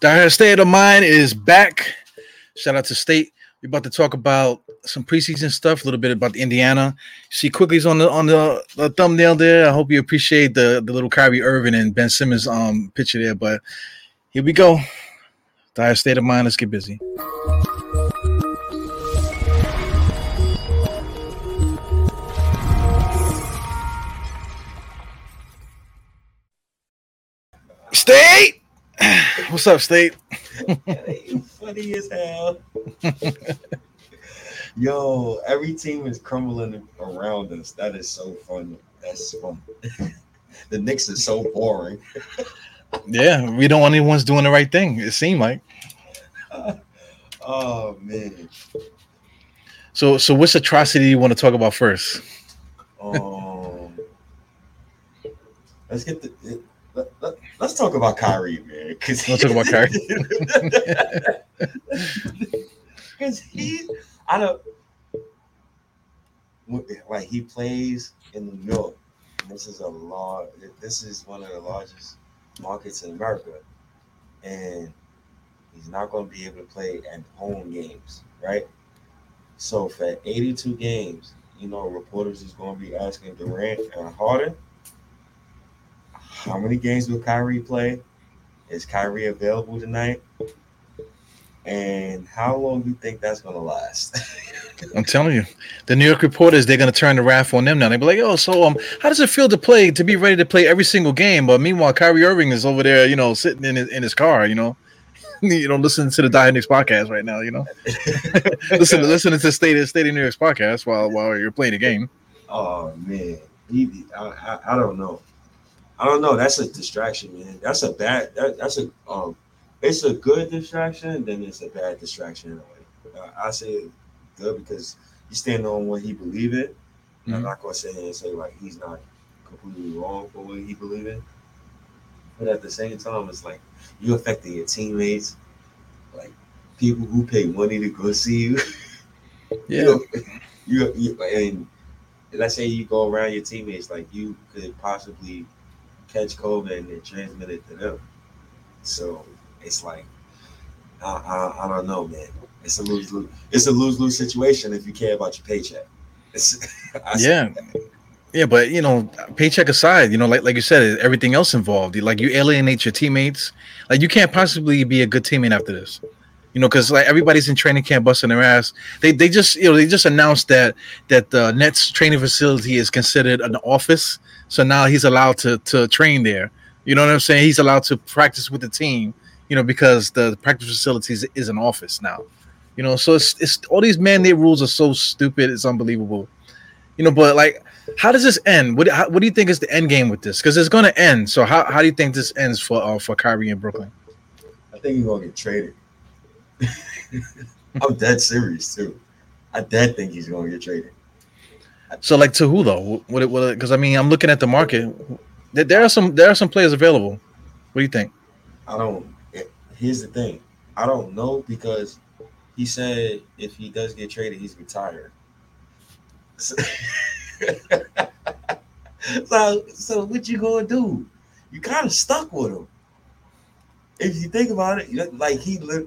Dire State of Mind is back. Shout out to State. We're about to talk about some preseason stuff, a little bit about the Indiana. See Quickley's on the on the, the, thumbnail there. I hope you appreciate the the little Kyrie Irving and Ben Simmons um picture there. But here we go. Dire State of Mind. Let's get busy. State. What's up, State? you funny as hell. Yo, every team is crumbling around us. That is so funny. That's fun. the Knicks is so boring. yeah, we don't want anyone's doing the right thing. It seemed like. oh man. So, so which atrocity you want to talk about first? Um, let's get the let, let, us talk about Kyrie, man. Because let's talk about Kyrie. Because he, I don't like he plays in New York. this is a large. This is one of the largest markets in America, and he's not going to be able to play at home games, right? So for 82 games, you know, reporters is going to be asking Durant and Harden how many games will Kyrie play? Is Kyrie available tonight? And how long do you think that's gonna last? I'm telling you, the New York reporters they're gonna turn the wrath on them now. They'll be like, "Oh, so um, how does it feel to play to be ready to play every single game?" But meanwhile, Kyrie Irving is over there, you know, sitting in his, in his car, you know, you know, listening to the Die podcast right now, you know, listen to listening to State of State of New York's podcast while while you're playing the game. Oh man, he, I, I, I don't know. I don't know. That's a distraction, man. That's a bad. That, that's a um. It's a good distraction, then it's a bad distraction in a way. I say good because he's standing on what he believe in. Mm-hmm. I'm not gonna say and say like he's not completely wrong for what he believe in. But at the same time, it's like you affecting your teammates, like people who pay money to go see you. Yeah. you, know, you, you and let's say you go around your teammates, like you could possibly catch COVID and transmit it to them. So it's like, I, I, I don't know, man. It's a lose lose. It's a lose lose situation if you care about your paycheck. yeah. Yeah, but you know, paycheck aside, you know, like like you said, everything else involved. Like you alienate your teammates. Like you can't possibly be a good teammate after this. You know, because like everybody's in training camp busting their ass. They they just you know they just announced that that the Nets training facility is considered an office. So now he's allowed to to train there. You know what I'm saying? He's allowed to practice with the team. You know because the practice facilities is an office now. You know, so it's it's all these mandate rules are so stupid. It's unbelievable. You know, but like, how does this end? What how, what do you think is the end game with this? Because it's going to end. So how, how do you think this ends for uh, for Kyrie in Brooklyn? I think he's gonna get traded. I'm dead serious too. I dead think he's gonna get traded. So like to who though? What what? Because I mean, I'm looking at the market. There are some there are some players available. What do you think? I don't. Eh, here's the thing. I don't know because he said if he does get traded, he's retired. So, so, so what you gonna do? You kind of stuck with him. If you think about it, like he he,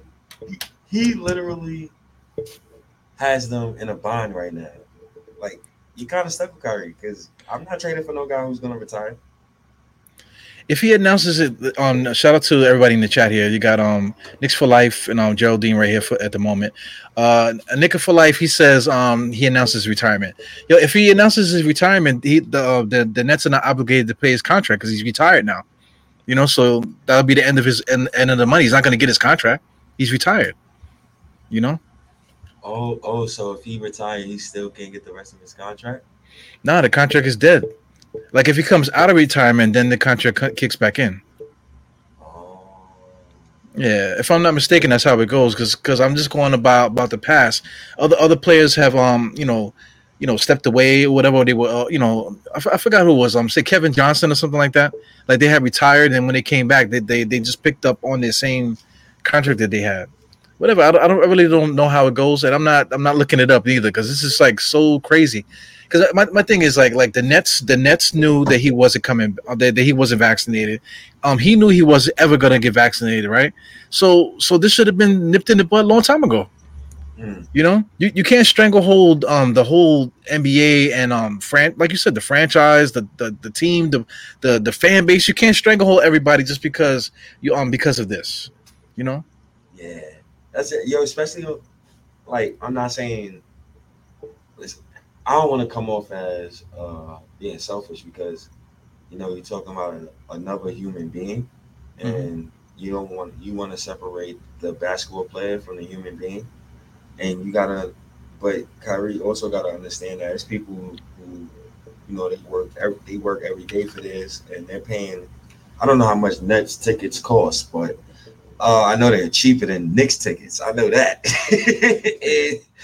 he literally has them in a bond right now. Like you kind of stuck with Kyrie because I'm not trading for no guy who's gonna retire. If he announces it on shout out to everybody in the chat here. You got um Knicks for life and um Geraldine right here for, at the moment. Uh Nick for life, he says um he announces retirement. Yo, if he announces his retirement, he the uh, the, the Nets are not obligated to pay his contract because he's retired now. You know, so that'll be the end of his end, end of the money. He's not gonna get his contract. He's retired. You know. Oh, oh, so if he retired, he still can't get the rest of his contract? No, the contract is dead. Like if he comes out of retirement, then the contract kicks back in. Oh. Yeah, if I'm not mistaken, that's how it goes. Because because I'm just going about about the past. Other other players have um you know you know stepped away or whatever they were. Uh, you know I, f- I forgot who was um say Kevin Johnson or something like that. Like they had retired and when they came back, they they, they just picked up on the same contract that they had whatever. I, don't, I don't I really don't know how it goes, and I'm not I'm not looking it up either because this is like so crazy. Because my, my thing is like like the Nets the Nets knew that he wasn't coming uh, that, that he wasn't vaccinated. Um, he knew he wasn't ever gonna get vaccinated, right? So so this should have been nipped in the bud a long time ago. Mm. You know, you, you can't stranglehold um the whole NBA and um fran like you said the franchise the, the the team the the the fan base you can't stranglehold everybody just because you um because of this, you know. Yeah, that's it, yo. Especially like I'm not saying. Listen, I don't want to come off as uh being selfish because you know you're talking about another human being, mm-hmm. and you don't want you want to separate the basketball player from the human being and you gotta. But Kyrie also gotta understand that it's people who, who you know, they work every, they work every day for this, and they're paying. I don't know how much Nets tickets cost, but uh, I know they're cheaper than Knicks tickets. I know that.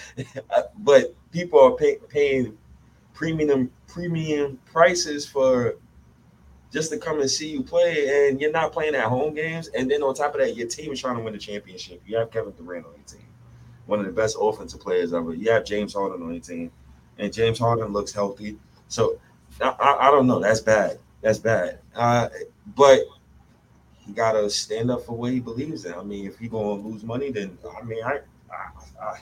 and, but people are pay, paying premium premium prices for just to come and see you play, and you're not playing at home games. And then on top of that, your team is trying to win the championship. You have Kevin Durant on your team one of the best offensive players ever. You have James Harden on your team, and James Harden looks healthy. So I, I, I don't know. That's bad. That's bad. Uh, but he gotta stand up for what he believes in. I mean, if he gonna lose money, then I mean, I, I, I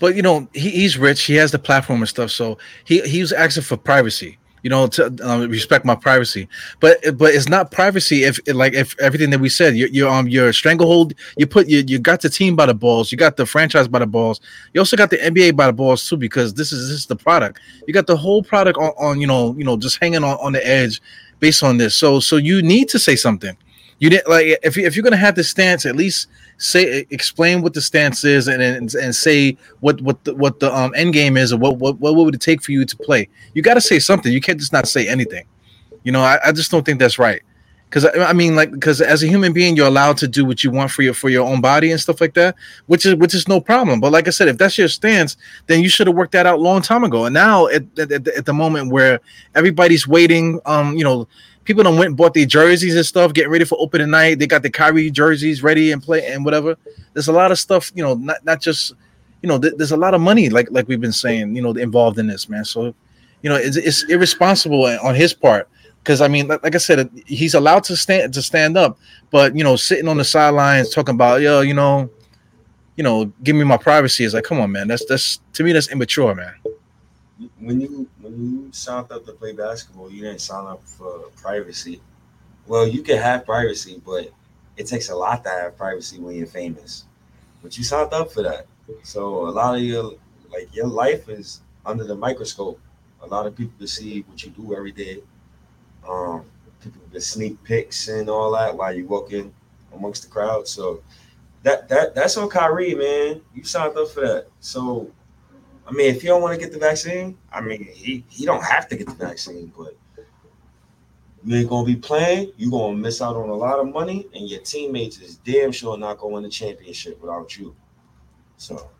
but you know, he, he's rich. He has the platform and stuff. So he he was asking for privacy you know, to um, respect my privacy. But but it's not privacy if like if everything that we said, you you um your stranglehold, you put you you got the team by the balls, you got the franchise by the balls, you also got the NBA by the balls too because this is this is the product. You got the whole product on, on you know you know just hanging on on the edge based on this. So so you need to say something. You didn't like if you, if you're gonna have this stance, at least say explain what the stance is and and, and say what what the, what the um end game is or what, what what would it take for you to play you got to say something you can't just not say anything you know i, I just don't think that's right because I mean, like, because as a human being, you're allowed to do what you want for your for your own body and stuff like that, which is which is no problem. But like I said, if that's your stance, then you should have worked that out long time ago. And now, at, at, at the moment where everybody's waiting, um, you know, people don't went and bought their jerseys and stuff, getting ready for opening night. They got the Kyrie jerseys ready and play and whatever. There's a lot of stuff, you know, not not just, you know, th- there's a lot of money, like like we've been saying, you know, involved in this, man. So, you know, it's, it's irresponsible on his part because I mean, like, I said, he's allowed to stand to stand up, but you know, sitting on the sidelines talking about, yo, you know, you know, give me my privacy is like, come on, man. That's that's to me, that's immature, man when you when you signed up to play basketball, you didn't sign up for privacy. Well, you can have privacy, but it takes a lot to have privacy when you're famous. But you signed up for that, so a lot of your like your life is under the microscope. A lot of people can see what you do every day. Um, people can sneak picks and all that while you walk in amongst the crowd. So that that that's on Kyrie, man. You signed up for that. So I mean, if you don't want to get the vaccine, I mean, he, he don't have to get the vaccine, but you ain't gonna be playing. You're gonna miss out on a lot of money, and your teammates is damn sure not gonna win the championship without you. So,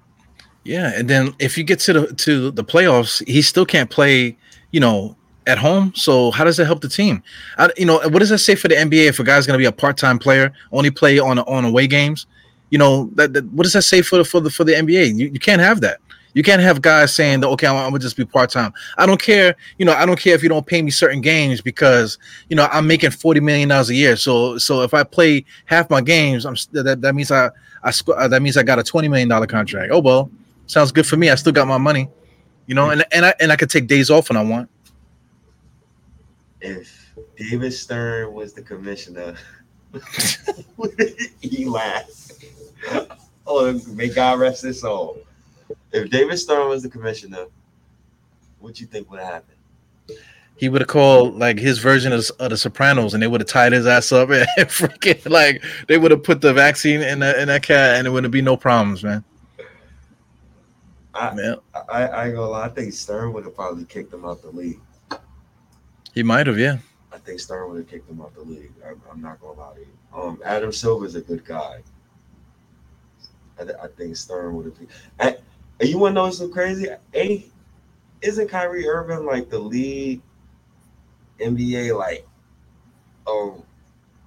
yeah, and then if you get to the to the playoffs, he still can't play. You know, at home. So how does that help the team? I, you know, what does that say for the NBA if a guy's going to be a part-time player, only play on on away games? You know, that, that what does that say for the for the for the NBA? You, you can't have that. You can't have guys saying that okay, I'm, I'm, gonna just be part time. I don't care, you know, I don't care if you don't pay me certain games because you know I'm making forty million dollars a year. So so if I play half my games, I'm that, that means I I uh, that means I got a twenty million dollar contract. Oh well, sounds good for me. I still got my money, you know, and and I and I could take days off when I want. If David Stern was the commissioner, he laughed. Oh, may God rest his soul if David Stern was the commissioner, what you think would have happened? He would have called like his version of, of, the Sopranos, and they would have tied his ass up and, freaking like they would have put the vaccine in that in that cat, and it wouldn't be no problems, man. I, man. I, I ain't gonna lie. I think Stern would have probably kicked him out the league. He might have, yeah. I think Stern would have kicked him out the league. I, am not gonna lie to you. Um, Adam Silver is a good guy. I, I think Stern would have. And you want to know some crazy? A, isn't Kyrie Irving like the lead NBA like? Oh,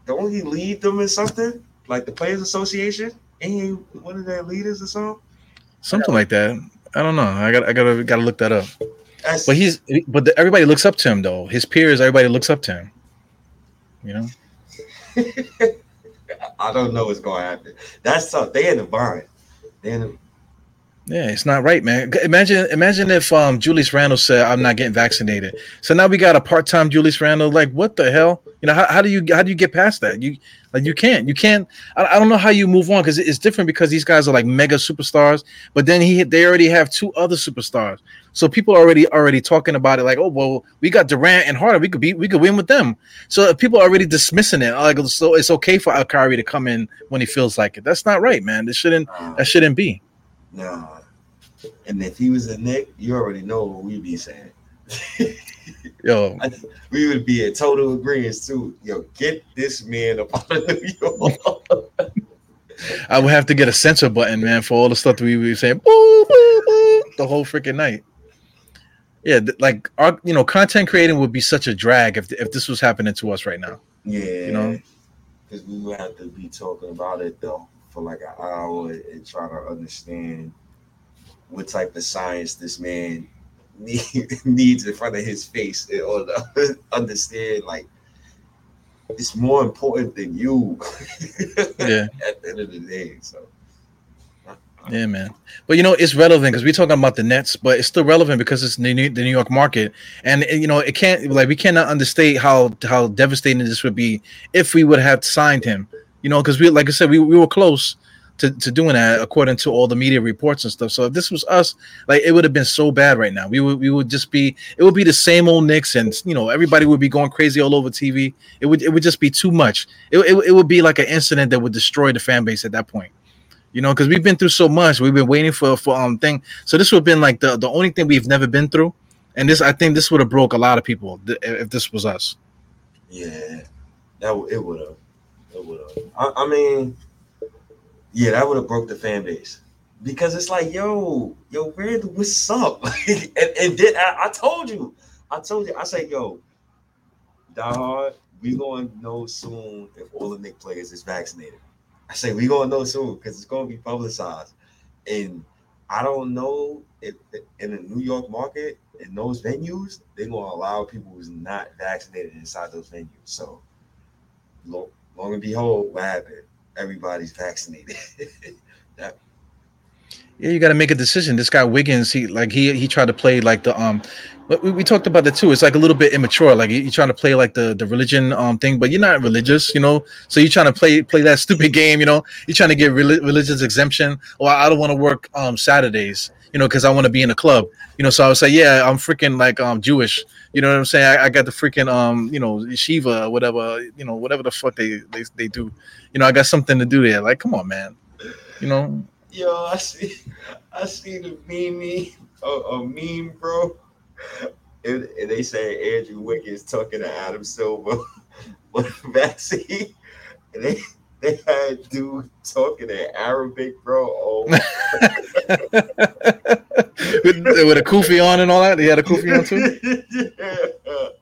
don't he lead them in something like the Players Association? And one of their leaders or something? Something like that. I don't know. I got I gotta gotta look that up. That's, but he's but the, everybody looks up to him though. His peers, everybody looks up to him. You know. I don't know what's going to happen. That's tough. They in the bind. They in the, yeah, it's not right, man. Imagine, imagine if um Julius Randle said, "I'm not getting vaccinated." So now we got a part-time Julius Randle. Like, what the hell? You know, how, how do you how do you get past that? You like you can't, you can't. I, I don't know how you move on because it's different because these guys are like mega superstars. But then he they already have two other superstars, so people are already already talking about it. Like, oh well, we got Durant and Harden. We could be we could win with them. So people are already dismissing it. Like, so it's okay for Al Kyrie to come in when he feels like it. That's not right, man. This shouldn't that shouldn't be. No. And if he was a Knick, you already know what we'd be saying. Yo, we would be in total agreement too. Yo, get this man up out of New York. I would have to get a censor button, man, for all the stuff that we were saying boo, boo, boo, the whole freaking night. Yeah, like our, you know, content creating would be such a drag if if this was happening to us right now. Yeah, you know, because we would have to be talking about it though for like an hour and try to understand what type of science this man need, needs in front of his face in order to understand like it's more important than you yeah at the end of the day so yeah, man. But you know, it's relevant because we're talking about the Nets, but it's still relevant because it's the New, the New York market, and eh, you know, it can't like we cannot understate how how devastating this would be if we would have signed him. You know, because we, like I said, we, we were close, to, to doing that according to all the media reports and stuff. So if this was us, like it would have been so bad right now. We would we would just be it would be the same old Knicks and you know everybody would be going crazy all over TV. It would it would just be too much. It, it, it would be like an incident that would destroy the fan base at that point. You know, because we've been through so much. We've been waiting for for um thing. So this would have been like the the only thing we've never been through. And this I think this would have broke a lot of people if this was us. Yeah, that it would have. I, I mean yeah, that would have broke the fan base because it's like, yo, yo, Randle, what's up? and, and then I, I, told you, I told you, I said, yo, dog, we gonna know soon if all the Knick players is vaccinated. I say we gonna know soon because it's gonna be publicized, and I don't know if in the New York market in those venues they're gonna allow people who's not vaccinated inside those venues. So, long, long and behold, what happened? everybody's vaccinated. that, yeah, you got to make a decision. This guy Wiggins, he like he he tried to play like the um, we, we talked about that too. It's like a little bit immature. Like you, are trying to play like the the religion um thing, but you're not religious, you know. So you're trying to play play that stupid game, you know. You're trying to get religious exemption. Or I don't want to work um Saturdays, you know, because I want to be in a club, you know. So I would say, yeah, I'm freaking like um Jewish, you know what I'm saying? I, I got the freaking um, you know, Shiva, whatever, you know, whatever the fuck they they they do you know, I got something to do there. Like, come on, man. You know. Yo, I see, I see the meme, a, a meme, bro. And, and, they say Andrew Wiggins talking to Adam Silver with vaccine, and they they had dude talking in Arabic, bro. Oh. with, with a kufi on and all that. He had a kufi on too. yeah.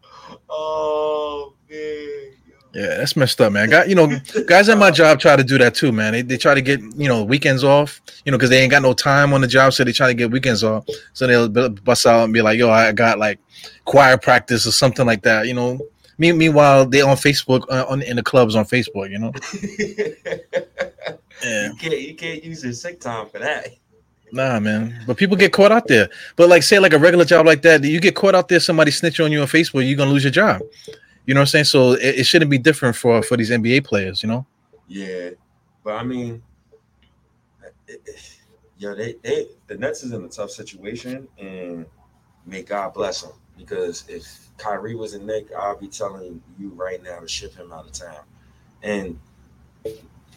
Oh man. Yeah, that's messed up, man. Got you know, guys at my job try to do that too, man. They, they try to get you know weekends off, you know, because they ain't got no time on the job, so they try to get weekends off. So they'll bust out and be like, "Yo, I got like choir practice or something like that," you know. Me, meanwhile, they on Facebook uh, on in the clubs on Facebook, you know. yeah, you can't you can't use your sick time for that. Nah, man. But people get caught out there. But like, say like a regular job like that, you get caught out there, somebody snitch on you on Facebook, you're gonna lose your job. You know what I'm saying? So it, it shouldn't be different for for these NBA players, you know? Yeah, but I mean, yeah, they they the Nets is in a tough situation, and may God bless them because if Kyrie was a Knick, I'll be telling you right now to ship him out of town. And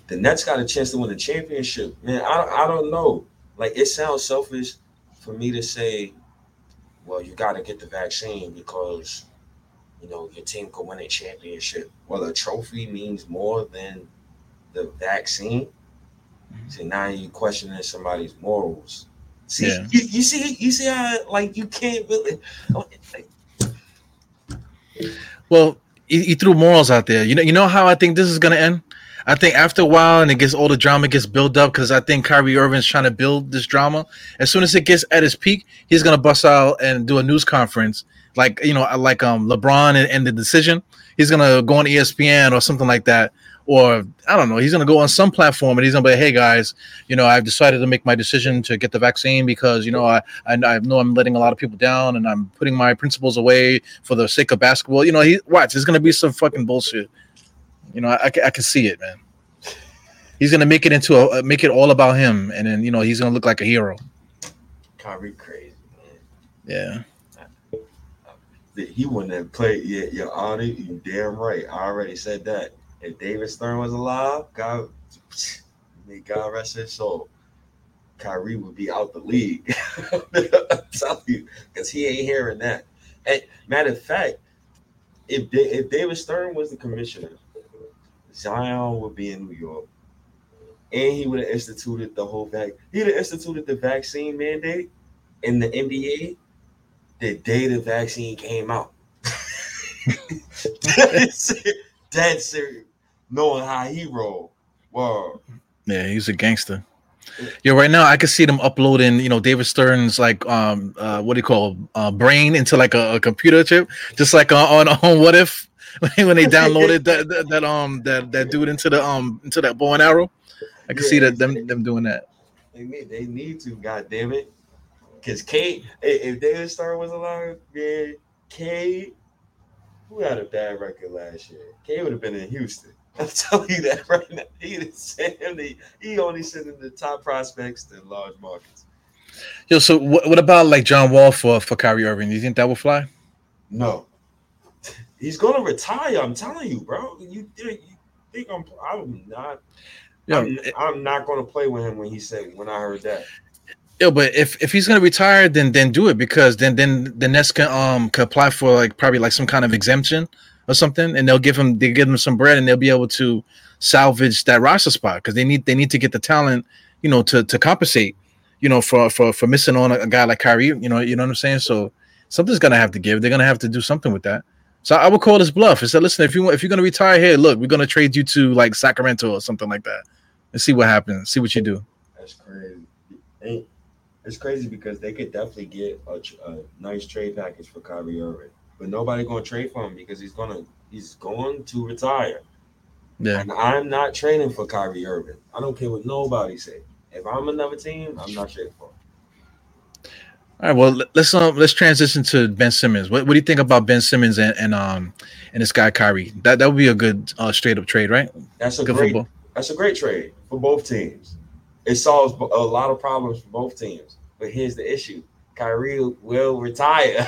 the Nets got a chance to win the championship. Man, I I don't know. Like it sounds selfish for me to say, well, you got to get the vaccine because you know, your team could win a championship. Well, a trophy means more than the vaccine. Mm-hmm. So now you're questioning somebody's morals. See, yeah. you, you, see, you see how like you can't really. Well, he, he, threw morals out there. You know, you know how I think this is gonna end. I think after a while and it gets all the drama gets built up because I think Kyrie Irving's trying to build this drama. As soon as it gets at its peak, he's gonna bust out and do a news conference like you know like um LeBron and, and the decision. He's gonna go on ESPN or something like that or I don't know, he's going to go on some platform and he's going to be, hey guys, you know, I've decided to make my decision to get the vaccine because you know I, I I know I'm letting a lot of people down and I'm putting my principles away for the sake of basketball. You know, he watch, there's going to be some fucking bullshit. You know, I, I can see it, man. He's going to make it into a make it all about him, and then you know he's going to look like a hero. Kyrie crazy, man. Yeah. He wouldn't have played. Yeah, your honor, you damn right. I already said that if David Stern was alive, God, may God rest his soul. Kyrie would be out the league. I'm telling you, because he ain't hearing that. And matter of fact, if if David Stern was the commissioner, Zion would be in New York, and he would have instituted the whole vac. He'd have instituted the vaccine mandate in the NBA the day the vaccine came out. Dead serious knowing how he rolled. Wow. Yeah, he's a gangster. Yeah, right now I can see them uploading, you know, David Stern's like um uh what do you call uh brain into like a, a computer chip, just like uh, on on what if when they downloaded that, that, that um that that dude into the um into that bow and arrow. I can yeah, see that them them doing that. They need they need to, god damn it. Cause Cade, if David Stern was alive, man, Cade, who had a bad record last year? Cade would have been in Houston. I'm telling you that right now. He didn't send him. The, he only sent him the top prospects to large markets. Yo, so what, what about like John Wall for for Kyrie Irving? Do you think that will fly? No, he's gonna retire. I'm telling you, bro. You, you think I'm? I'm not. I'm, it, I'm not gonna play with him when he said when I heard that. Yo, but if, if he's gonna retire, then then do it because then then the Nets can um can apply for like probably like some kind of exemption or something, and they'll give him they give him some bread, and they'll be able to salvage that roster spot because they need they need to get the talent, you know, to to compensate, you know, for for for missing on a, a guy like Kyrie. You know, you know what I'm saying. So something's gonna have to give. They're gonna have to do something with that. So I would call this bluff and said, listen, if you if you're gonna retire here, look, we're gonna trade you to like Sacramento or something like that, and see what happens. See what you do. That's crazy. It's crazy because they could definitely get a, a nice trade package for Kyrie Irving but nobody going to trade for him because he's going to he's going to retire. Yeah. And I'm not trading for Kyrie Irving. I don't care what nobody say. If I'm another team, I'm not trading for him. All right, well let's um let's transition to Ben Simmons. What, what do you think about Ben Simmons and, and um and this guy Kyrie? That that would be a good uh, straight up trade, right? That's a good great that's a great trade for both teams. It solves a lot of problems for both teams. But here's the issue: Kyrie will retire.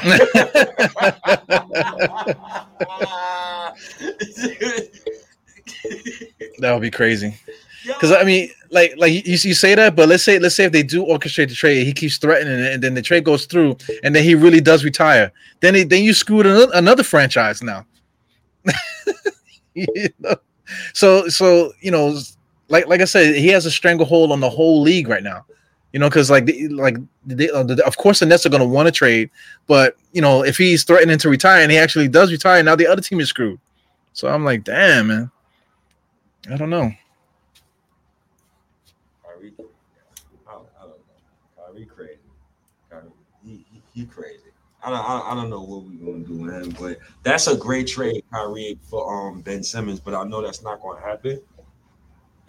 that would be crazy. Because I mean, like, like you, you say that, but let's say, let's say if they do orchestrate the trade, he keeps threatening it, and then the trade goes through, and then he really does retire. Then, he, then you screwed another, another franchise now. you know? So, so you know, like, like I said, he has a stranglehold on the whole league right now. You know, because like like they, uh, of course the Nets are going to want to trade, but you know if he's threatening to retire and he actually does retire, now the other team is screwed. So I'm like, damn, man. I don't know. Kyrie, I, don't, I don't know. Kyrie crazy. Kyrie, he, he, he crazy. I don't, I, don't know what we're gonna do him, but that's a great trade, Kyrie, for um Ben Simmons. But I know that's not to happen,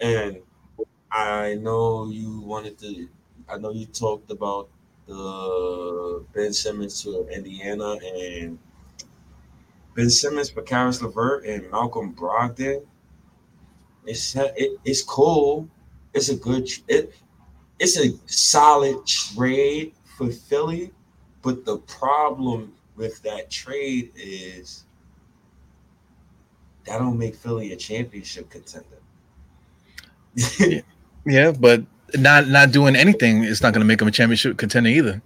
and I know you wanted to I know you talked about the Ben Simmons to Indiana and Ben Simmons for Caris LeVert and Malcolm Brogdon. It's it, it's cool. It's a good it it's a solid trade for Philly, but the problem with that trade is that don't make Philly a championship contender. yeah, but not not doing anything is not going to make them a championship contender either.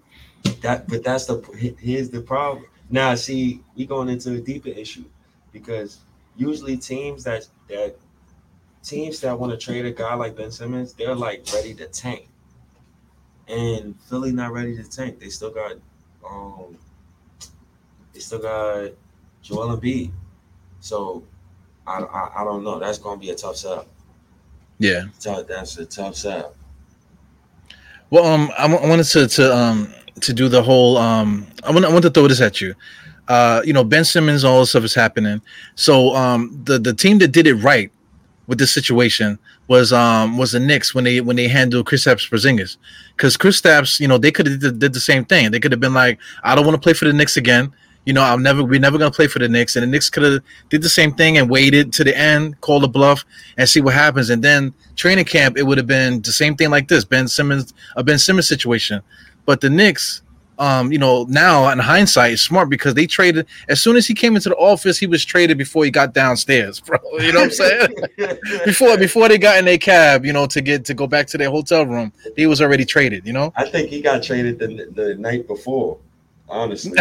That, but that's the here's the problem. Now, see, we going into a deeper issue because usually teams that that teams that want to trade a guy like Ben Simmons, they're like ready to tank, and Philly not ready to tank. They still got um, they still got Joel Embiid. So I, I I don't know. That's going to be a tough setup. Yeah, so that's a tough sell. Well, um, I, w- I wanted to to um to do the whole um. I want I want to throw this at you. Uh, you know, Ben Simmons, all this stuff is happening. So um, the the team that did it right with this situation was um was the Knicks when they when they handled Chris Kristaps Porzingis, because Kristaps, you know, they could have did, did the same thing. They could have been like, I don't want to play for the Knicks again. You know, I'm never we're never gonna play for the Knicks, and the Knicks could have did the same thing and waited to the end, call a bluff, and see what happens. And then training camp, it would have been the same thing like this, Ben Simmons, a Ben Simmons situation. But the Knicks, um, you know, now in hindsight, smart because they traded as soon as he came into the office, he was traded before he got downstairs, bro. You know what I'm saying? before before they got in their cab, you know, to get to go back to their hotel room, he was already traded. You know. I think he got traded the the night before. Honestly,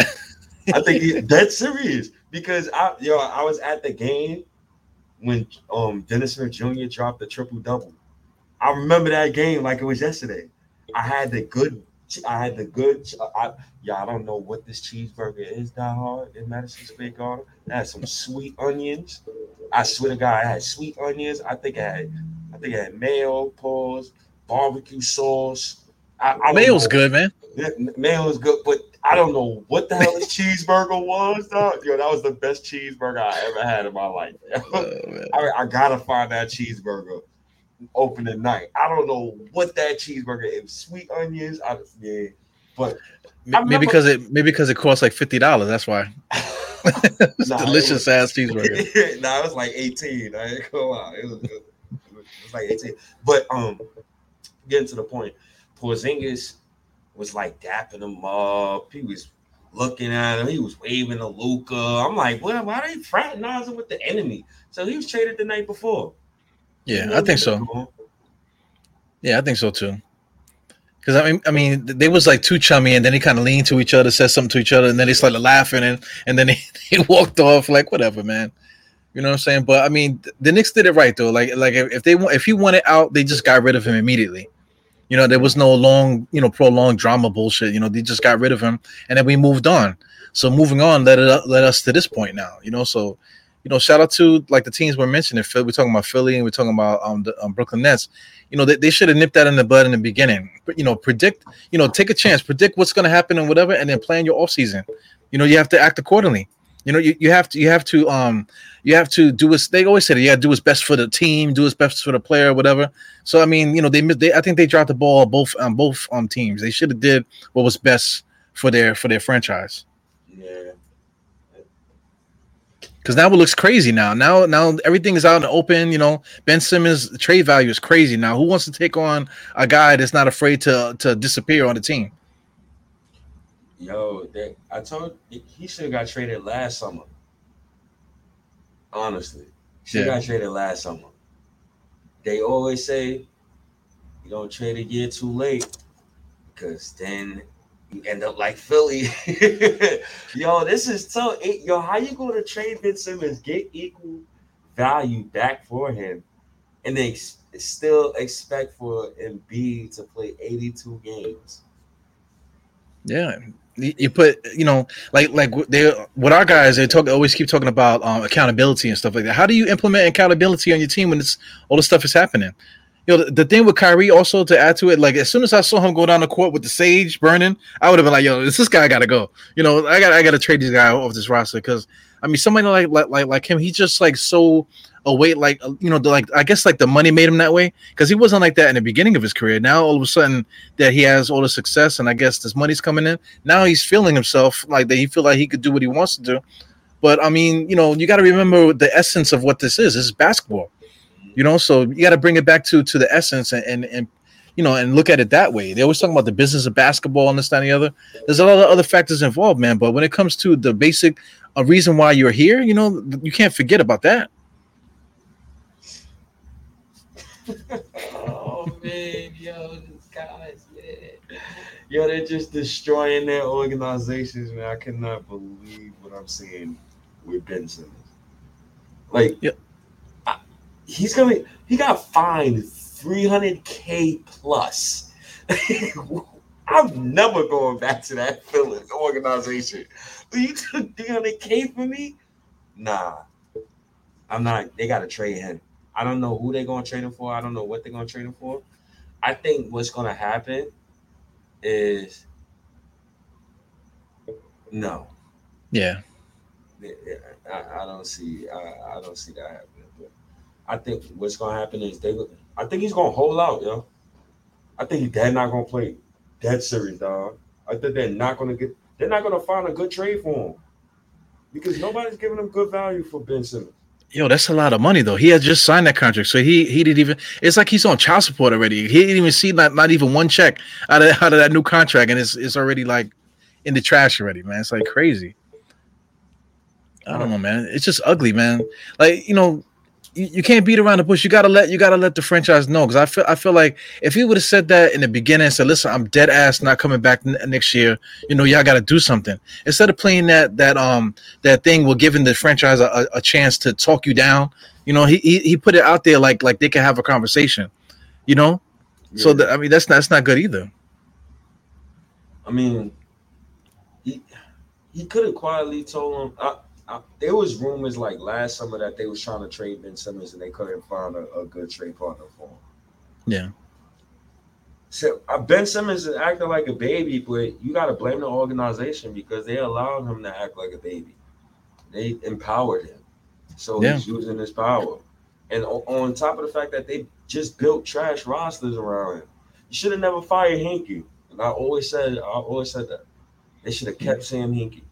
I think he, that's serious because I yo I was at the game when um Dennis Smith Jr. dropped the triple double. I remember that game like it was yesterday. I had the good. I had the good. I, yeah, I don't know what this cheeseburger is that hard in Madison Square Garden. It had some sweet onions. I swear to God, I had sweet onions. I think I had, I think I had mayo, pause, barbecue sauce. I, I Mayo's good, man. Yeah, mayo is good, but I don't know what the hell this cheeseburger was, dog. Yo, that was the best cheeseburger I ever had in my life. Oh, I, I gotta find that cheeseburger opening night. I don't know what that cheeseburger is. Sweet onions, I yeah, but maybe remember, because it maybe because it costs like fifty dollars. That's why. it's nah, delicious it was, ass cheeseburger. nah, it was like eighteen. I ain't gonna lie. It was, it was like eighteen. But um, getting to the point, Porzingis was like dapping him up. He was looking at him. He was waving to Luka. I'm like, what? Why are they fraternizing with the enemy? So he was traded the night before. Yeah, I think so. Yeah, I think so too. Because I mean, I mean, they was like too chummy, and then they kind of leaned to each other, said something to each other, and then they started laughing, and and then they, they walked off like whatever, man. You know what I'm saying? But I mean, the Knicks did it right though. Like like if they if he wanted out, they just got rid of him immediately. You know, there was no long, you know, prolonged drama bullshit. You know, they just got rid of him, and then we moved on. So moving on led it led us to this point now. You know, so you know, shout out to like the teams we're mentioning. We're talking about Philly and we're talking about um the um, Brooklyn Nets. You know, they, they should have nipped that in the bud in the beginning. But you know, predict, you know, take a chance, predict what's gonna happen and whatever, and then plan your off season. You know, you have to act accordingly. You know, you, you have to you have to um you have to do what's they always say yeah, do what's best for the team, do what's best for the player, whatever. So I mean, you know, they they I think they dropped the ball both on um, both um teams. They should have did what was best for their for their franchise. Yeah. Because now it looks crazy now. Now, now everything is out in the open. You know, Ben Simmons' trade value is crazy now. Who wants to take on a guy that's not afraid to to disappear on the team? Yo, they, I told he should have got traded last summer. Honestly, should yeah. got traded last summer. They always say you don't trade a year too late because then you end up like Philly. yo, this is so yo. How you going to trade Ben Simmons, get equal value back for him, and then still expect for Embiid to play 82 games? Yeah, you put you know like like they what our guys they talk always keep talking about um, accountability and stuff like that how do you implement accountability on your team when it's all this stuff is happening you know the, the, thing with Kyrie also to add to it like as soon as I saw him go down the court with the sage burning I would have been like yo this, this guy gotta go you know I got I gotta trade this guy off this roster because I mean somebody like like like, like him he's just like so a weight like you know like I guess like the money made him that way because he wasn't like that in the beginning of his career. Now all of a sudden that he has all the success and I guess this money's coming in. Now he's feeling himself like that. He feel like he could do what he wants to do. But I mean, you know, you got to remember the essence of what this is. This is basketball. You know, so you got to bring it back to to the essence and, and and you know and look at it that way. They always talk about the business of basketball and this that, and the other. There's a lot of other factors involved, man. But when it comes to the basic a reason why you're here, you know, you can't forget about that. oh man, yo, these guys, man. Yo, they're just destroying their organizations, man. I cannot believe what I'm seeing with Ben Simmons. Like, yeah. He's gonna he got fined 300k plus. I'm never going back to that Phillies organization. You took 300k for me? Nah, I'm not. They gotta trade him. I don't know who they're gonna trade him for. I don't know what they're gonna trade him for. I think what's gonna happen is no. Yeah. I, I don't see I, I don't see that happening. I think what's gonna happen is they I think he's gonna hold out, yo. I think they're not gonna play dead serious, dog. I think they're not gonna get they're not gonna find a good trade for him because nobody's giving him good value for Ben Simmons. Yo, that's a lot of money though. He had just signed that contract, so he he didn't even. It's like he's on child support already. He didn't even see not, not even one check out of out of that new contract, and it's it's already like in the trash already, man. It's like crazy. I don't know, man. It's just ugly, man. Like you know, you, you can't beat around the bush. You gotta let you gotta let the franchise know because I feel I feel like if he would have said that in the beginning and said, "Listen, I'm dead ass not coming back n- next year," you know, y'all got to do something instead of playing that that um that thing. We're giving the franchise a, a chance to talk you down. You know, he, he he put it out there like like they can have a conversation. You know, yeah. so that, I mean that's not, that's not good either. I mean, he he could have quietly told him. I, I, there was rumors like last summer that they was trying to trade Ben Simmons and they couldn't find a, a good trade partner for him. Yeah. So uh, Ben Simmons is acting like a baby, but you got to blame the organization because they allowed him to act like a baby. They empowered him, so yeah. he's using his power. And on, on top of the fact that they just built trash rosters around him, you should have never fired Hinkie. And I always said, I always said that they should have kept Sam Hinkie.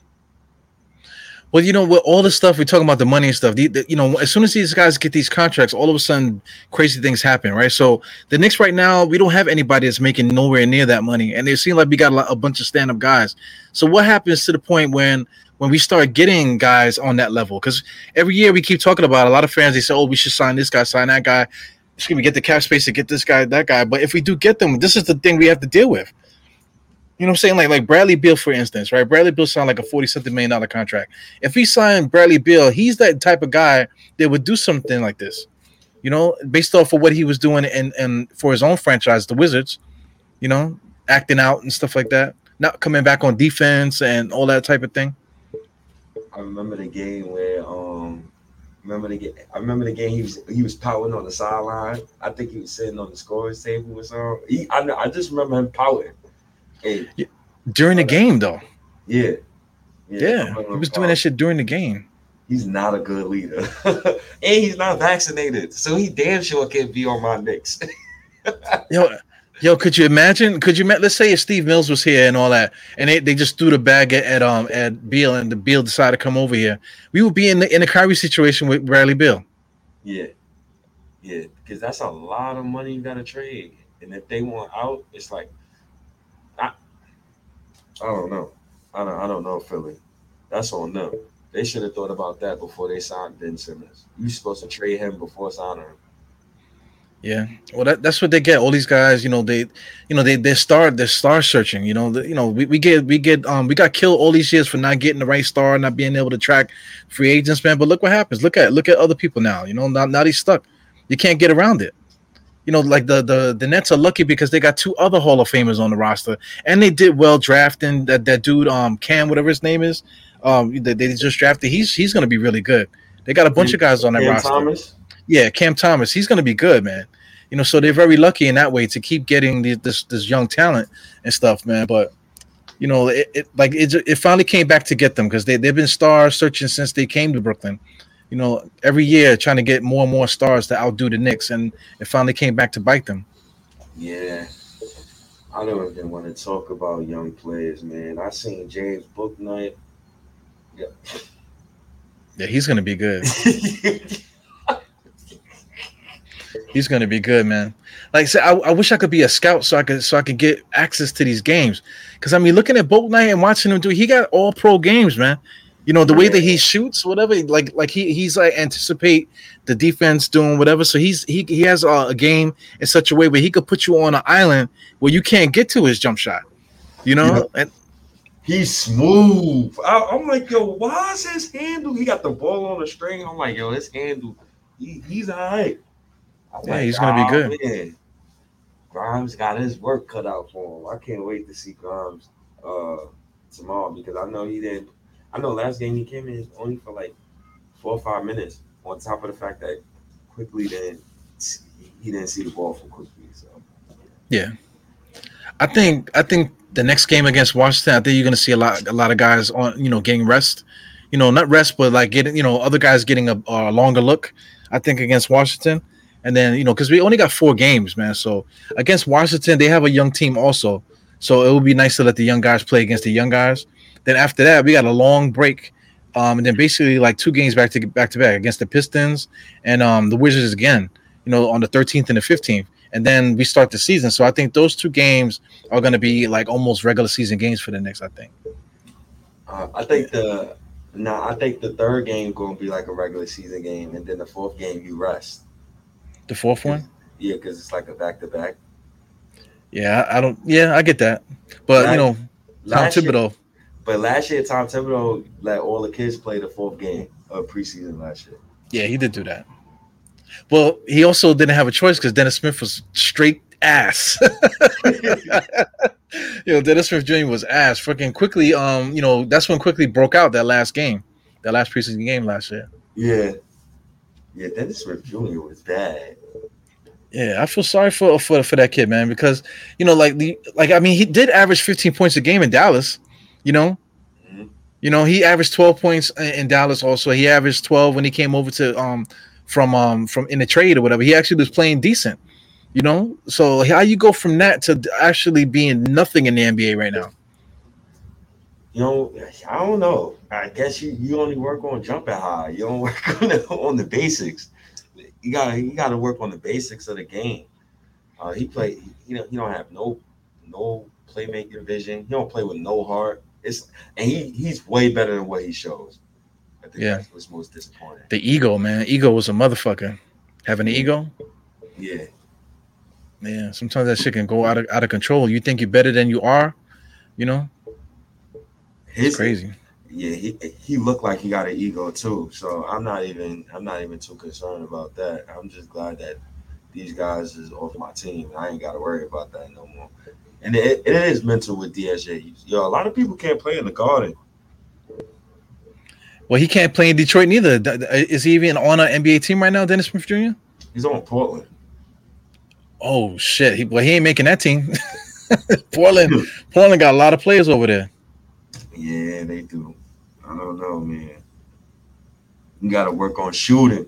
Well, you know, with all the stuff we're talking about, the money and stuff, the, the, you know, as soon as these guys get these contracts, all of a sudden crazy things happen, right? So the Knicks right now, we don't have anybody that's making nowhere near that money, and it seems like we got a, a bunch of stand-up guys. So what happens to the point when when we start getting guys on that level? Because every year we keep talking about a lot of fans. They say, "Oh, we should sign this guy, sign that guy." Excuse me, get the cap space to get this guy, that guy? But if we do get them, this is the thing we have to deal with. You know what I'm saying? Like like Bradley Beal, for instance, right? Bradley Beal signed like a 40 something million dollar contract. If he signed Bradley Beal, he's that type of guy that would do something like this. You know, based off of what he was doing and and for his own franchise, the Wizards, you know, acting out and stuff like that. Not coming back on defense and all that type of thing. I remember the game where um remember the game I remember the game he was he was pouting on the sideline. I think he was sitting on the scores table or something. He I, I just remember him pouting Hey, during the game though. Yeah. Yeah, yeah. he was doing that shit during the game. He's not a good leader, and he's not vaccinated, so he damn sure can't be on my Knicks. yo, yo, could you imagine? Could you let's say if Steve Mills was here and all that, and they, they just threw the bag at, at um at Beal, and the Beal decided to come over here, we would be in the in a Kyrie situation with Bradley Beal. Yeah, yeah, because that's a lot of money you got to trade, and if they want out, it's like I don't know. I don't. I don't know Philly. That's on them. They should have thought about that before they signed Ben Simmons. You supposed to trade him before signing him. Yeah, well, that, that's what they get. All these guys, you know, they, you know, they they start they're star searching. You know, the, you know, we, we get we get um we got killed all these years for not getting the right star, not being able to track free agents, man. But look what happens. Look at look at other people now. You know, now now he's stuck. You can't get around it you know, like the the the Nets are lucky because they got two other Hall of Famers on the roster, and they did well drafting that that dude, um, Cam, whatever his name is, um, they, they just drafted. He's he's gonna be really good. They got a bunch Cam, of guys on that Cam roster. Thomas? Yeah, Cam Thomas. He's gonna be good, man. You know, so they're very lucky in that way to keep getting the, this this young talent and stuff, man. But you know, it, it like it, it finally came back to get them because they they've been star searching since they came to Brooklyn you know, every year trying to get more and more stars to outdo the Knicks, and it finally came back to bite them. Yeah, I don't even want to talk about young players, man. I seen James Bouknight. Yeah, yeah, he's gonna be good. he's gonna be good, man. Like I said, I, I, wish I could be a scout so I could so I could get access to these games. Because I mean, looking at Bouknight and watching him do, he got all pro games, man. You know the way that he shoots, whatever. Like like he he's like anticipate the defense doing whatever. So he's he he has a, a game in such a way where he could put you on an island where you can't get to his jump shot. You know, yeah. and he's smooth. I, am like, yo, why is his handle? He got the ball on the string. I'm like, yo, his handle, he, he's all right. I'm yeah, like, he's gonna oh, be good. Man. Grimes got his work cut out for him. I can't wait to see Grimes uh, tomorrow because I know he didn't I know last game he came in only for like four or five minutes. On top of the fact that Quickley didn't he didn't see the ball from Quickley. So yeah, I think I think the next game against Washington, I think you're to see a lot a lot of guys on you know getting rest. You know, not rest, but like getting you know other guys getting a, a longer look. I think against Washington, and then you know because we only got four games, man. So against Washington, they have a young team also. So it would be nice to let the young guys play against the young guys. Then after that, we got a long break, um, and then basically like two games back to back to back against the Pistons and um, the Wizards again. You know, on the 13th and the 15th, and then we start the season. So I think those two games are going to be like almost regular season games for the Knicks. I think. Uh, I think the now I think the third game is going to be like a regular season game, and then the fourth game you rest. The fourth one. Yeah, because it's like a back to back. Yeah, I don't. Yeah, I get that, but you know, Tom Thibodeau. Year, but last year, Tom Thibodeau let all the kids play the fourth game of preseason last year. Yeah, he did do that. Well, he also didn't have a choice because Dennis Smith was straight ass. you know, Dennis Smith Jr. was ass. Freaking Quickley, um, you know, that's when Quickley broke out that last game, that last preseason game last year. Yeah, yeah, Dennis Smith Jr. was bad. Yeah, I feel sorry for for for that kid, man, because you know, like the like I mean, he did average 15 points a game in Dallas. You know, mm-hmm. you know, he averaged 12 points in Dallas. Also, he averaged 12 when he came over to um from um from in the trade or whatever. He actually was playing decent. You know, so how you go from that to actually being nothing in the NBA right now? You know, I don't know. I guess you, you only work on jumping high. You don't work on the, on the basics you gotta you gotta work on the basics of the game. Uh, he play you know he don't have no no playmaking vision. He don't play with no heart. It's and he he's way better than what he shows. I think yeah. that's what's most disappointing. The ego, man. Ego was a motherfucker. Having an ego. Yeah. Yeah. Sometimes that shit can go out of out of control. You think you're better than you are, you know. His, it's crazy yeah, he he looked like he got an ego too. So I'm not even I'm not even too concerned about that. I'm just glad that these guys is off my team. I ain't got to worry about that no more. And it, it is mental with DSJ. Yo, a lot of people can't play in the Garden. Well, he can't play in Detroit neither. Uh, is he even on an NBA team right now, Dennis Smith Jr.? He's on Portland. Oh shit! He, well, he ain't making that team. Portland, Portland got a lot of players over there. Yeah, they do. I don't know, man. You got to work on shooting.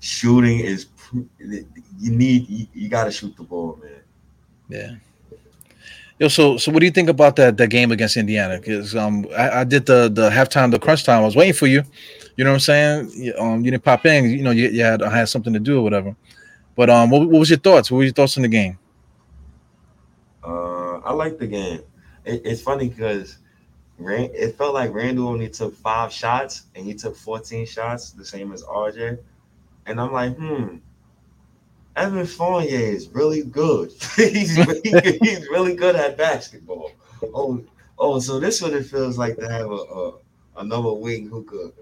Shooting is you need you, you got to shoot the ball, man. Yeah. Yo, so so what do you think about that that game against Indiana? Because um, I, I, did the the halftime, the crunch time. I was waiting for you. You know what I'm saying? You, um, you didn't pop in. You know, you, you had I had something to do or whatever. But um, what, what was your thoughts? What were your thoughts on the game? Uh, I like the game. It, it's funny because Rand, it felt like Randle only took five shots and he took 14 shots, the same as RJ. And I'm like, hmm, Evan Fournier is really good. he's, really, he's really good at basketball. Oh, oh, so this what it feels like to have a, a another wing who could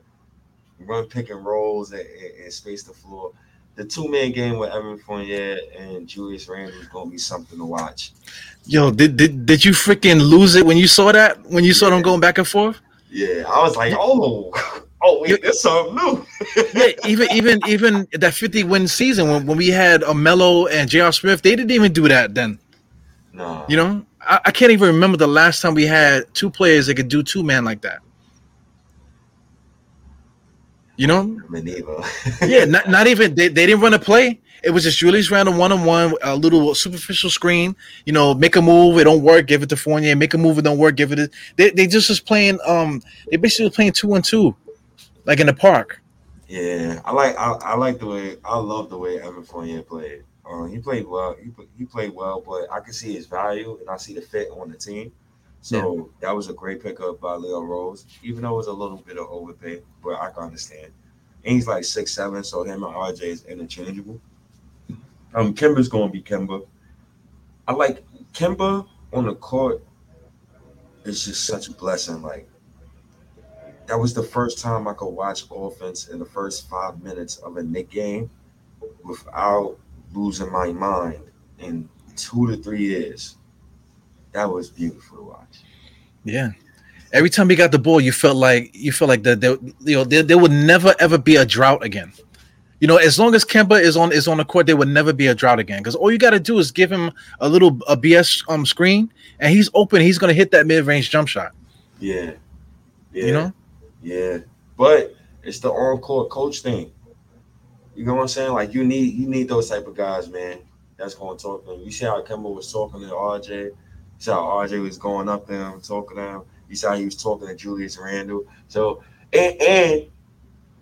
run pick and rolls and, and, and space the floor the two man game with Evan Fournier and Julius Randle is gonna be something to watch. Yo, did did, did you freaking lose it when you saw that? When you saw yeah. them going back and forth? Yeah, I was like, oh, oh, wait, there's something new. yeah, even even even that 50 win season when, when we had a Melo and J.R. Smith, they didn't even do that then. No, you know, I, I can't even remember the last time we had two players that could do two man like that. You know, yeah, not, not even they, they didn't run a play. It was just Julius Randle one on one, a little superficial screen. You know, make a move, it don't work, give it to Fournier. Make a move, it don't work, give it. To, they they just was playing. Um, they basically were playing two and two, like in the park. Yeah, I like I, I like the way I love the way Evan Fournier played. Uh, he played well. He he played well, but I can see his value and I see the fit on the team. So yeah. that was a great pickup by Leon Rose, even though it was a little bit of overpay, but I can understand. And he's like six seven, so him and RJ is interchangeable. Um, Kemba's gonna be Kemba. I like Kemba on the court It's just such a blessing. Like that was the first time I could watch offense in the first five minutes of a Knick game without losing my mind in two to three years that was beautiful to watch. Yeah. Every time he got the ball, you felt like you felt like that there, you know there, there would never ever be a drought again. You know, as long as Kemba is on is on the court, there would never be a drought again. Because all you got to do is give him a little a BS um screen, and he's open. He's gonna hit that mid range jump shot. Yeah. yeah, You know, yeah. But it's the on court coach thing. You know what I'm saying? Like you need you need those type of guys, man. That's going to talk to. You see how Kemba was talking to RJ. You see how RJ was going up to him, talking to him. You see how he was talking to Julius Randle. So and, and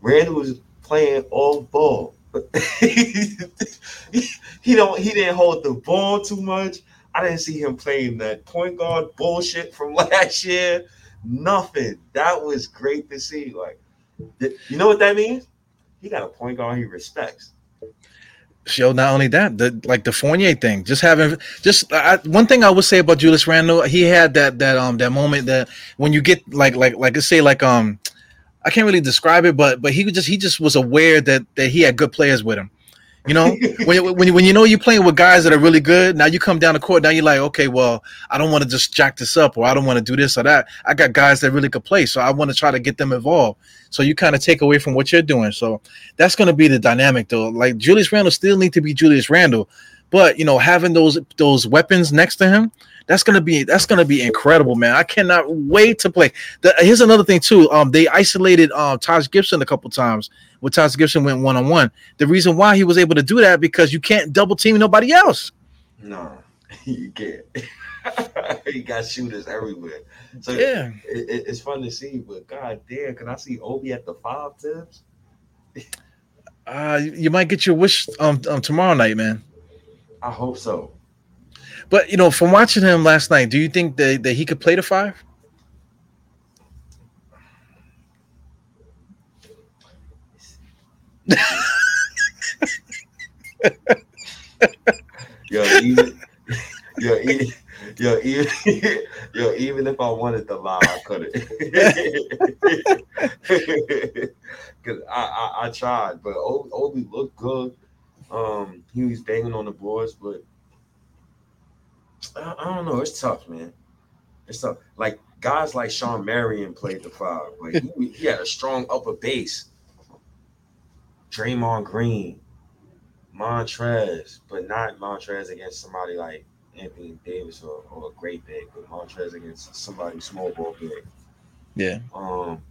Randle was playing off ball. he don't he didn't hold the ball too much. I didn't see him playing that point guard bullshit from last year. Nothing. That was great to see. Like, you know what that means? He got a point guard he respects. Yo, not only that, the like the Fournier thing, just having just I, one thing I would say about Julius Randle, he had that that um that moment that when you get like like like I say like um I can't really describe it, but but he just he just was aware that that he had good players with him. You know, when, you- when, when you know you're playing with guys that are really good, now you come down the court, now you're like, okay, well, I don't want to just jack this up or I don't want to do this or that. I got guys that really could play, so I want to try to get them involved. So you kind of take away from what you're doing. So that's going to be the dynamic, though. Like Julius Randle still need to be Julius Randle, but you know, having those those weapons next to him, that's gonna be that's gonna be incredible, man. I cannot wait to play. The, here's another thing too. Um, they isolated um Taj Gibson a couple times. When Taj Gibson went one on one, the reason why he was able to do that because you can't double team nobody else. No, you can't. he got shooters everywhere. So Yeah, it, it- it's fun to see, but god damn, can I see Obi at the five tips? uh, you might get your wish um, um tomorrow night, man. I hope so. But you know, from watching him last night, do you think that, that he could play the five? Yo, even, yo, even, yo, even, yo, even if I wanted to lie, I couldn't. Cause I, I, I tried, but Obi looked good. Um, he was banging on the boards, but I, I don't know. It's tough, man. It's tough. Like guys like Shawn Marion played the five. Like he, he had a strong upper base. Draymond Green, Montrez, but not Montrez against somebody like Anthony Davis or, or a great big, but Montrez against somebody small ball big. Yeah. Um,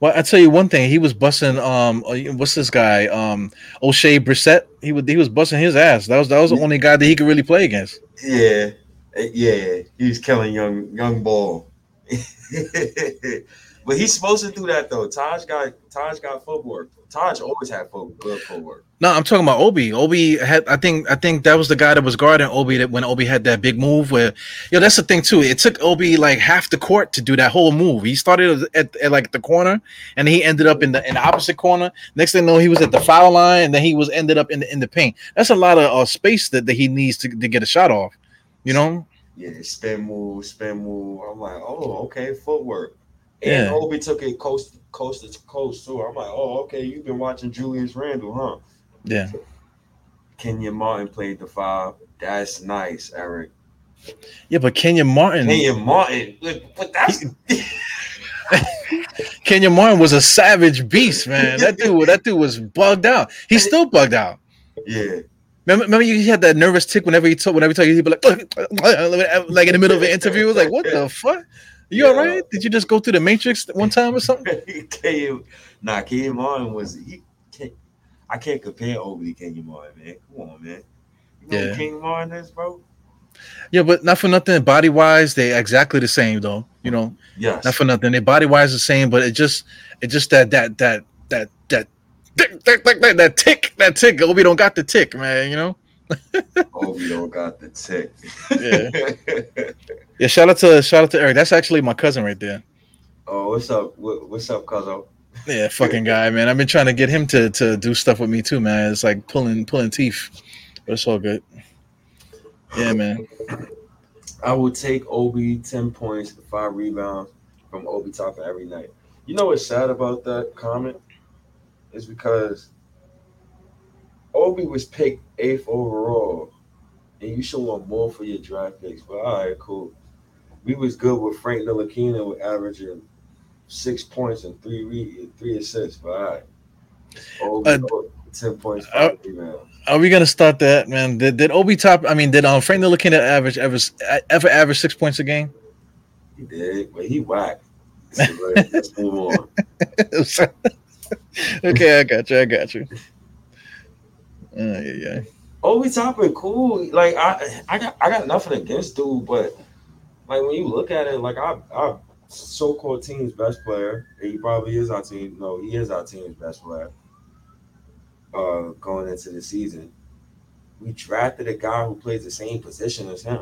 Well, I tell you one thing, he was busting. Um, uh, what's this guy? Um, Oshae Brissett. He would he was busting his ass. That was that was the only guy that he could really play against. yeah, yeah, he was killing young young ball. but he's supposed to do that though. Taj got Taj got footwork. Taj always had foot, good footwork. No, I'm talking about Obi. Obi had, I think, I think that was the guy that was guarding Obi that when Obi had that big move. Where, yo, that's the thing too. It took Obi like half the court to do that whole move. He started at, at like the corner, and he ended up in the in the opposite corner. Next thing you know, he was at the foul line, and then he was ended up in the in the paint. That's a lot of uh, space that, that he needs to, to get a shot off. You know? Yeah, spin move, spin move. I'm like, oh, okay, footwork. And Yeah. Obi took it coast coast to coast too. I'm like, oh, okay, you've been watching Julius Randle, huh? Yeah. Kenyon Martin played the five. That's nice, Eric. Yeah, but Kenyon Martin, Kenyon Martin, but, but that's Kenyon Martin was a savage beast, man. That dude, that dude was bugged out. He's still bugged out. yeah, Remember, remember you had that nervous tick whenever he told whenever he told you he'd be like, like in the middle of an interview. It was like, what the fuck? You all Yeah. right? Did you just go through the matrix one time or something? Kenyon, nah, Kenyon Martin was he. Can't, I can't compare Obi to Kenyon Martin, man. Come on, man. You know Yeah. Kenyon Martin is, bro? Yeah, but not for nothing. Body wise, they exactly the same though. You know, Yes. not for nothing. They body wise the same, but it just it just that that that that that tick, tick, tick, tick, that tick that tick. Oh, Obi don't got the tick, man. You know. Obi don't got the tick. Yeah. Yeah. Shout out to shout out to Eric. That's actually my cousin right there. oh, what's up? What, what's up, Cuzzo? Yeah, fucking guy, man. I've been trying to get him to to do stuff with me too, man. It's like pulling pulling teeth, but it's all good. Yeah, man. I will take Obi 10 points, five rebounds from Obi Toppin every night. You know what's sad about that comment? Is because Obi was picked eighth overall, and you should want more for your draft picks. But all right, cool. We was good with Frank Ntilikina with averaging six points and three re- three assists. But all right. uh, ten points, five uh. Are we gonna start that, man? Did, did Obi top? I mean, did um Frank Ntilikina average ever ever average six points a game? He did, but he whacked. So let's move on. okay, I got you. I got you. Uh, yeah, yeah. Obi Toppin, cool. Like I, I got, I got nothing against dude, but like when you look at it, like I, I so-called team's best player, and he probably is our team. No, he is our team's best player. Uh, going into the season, we drafted a guy who plays the same position as him.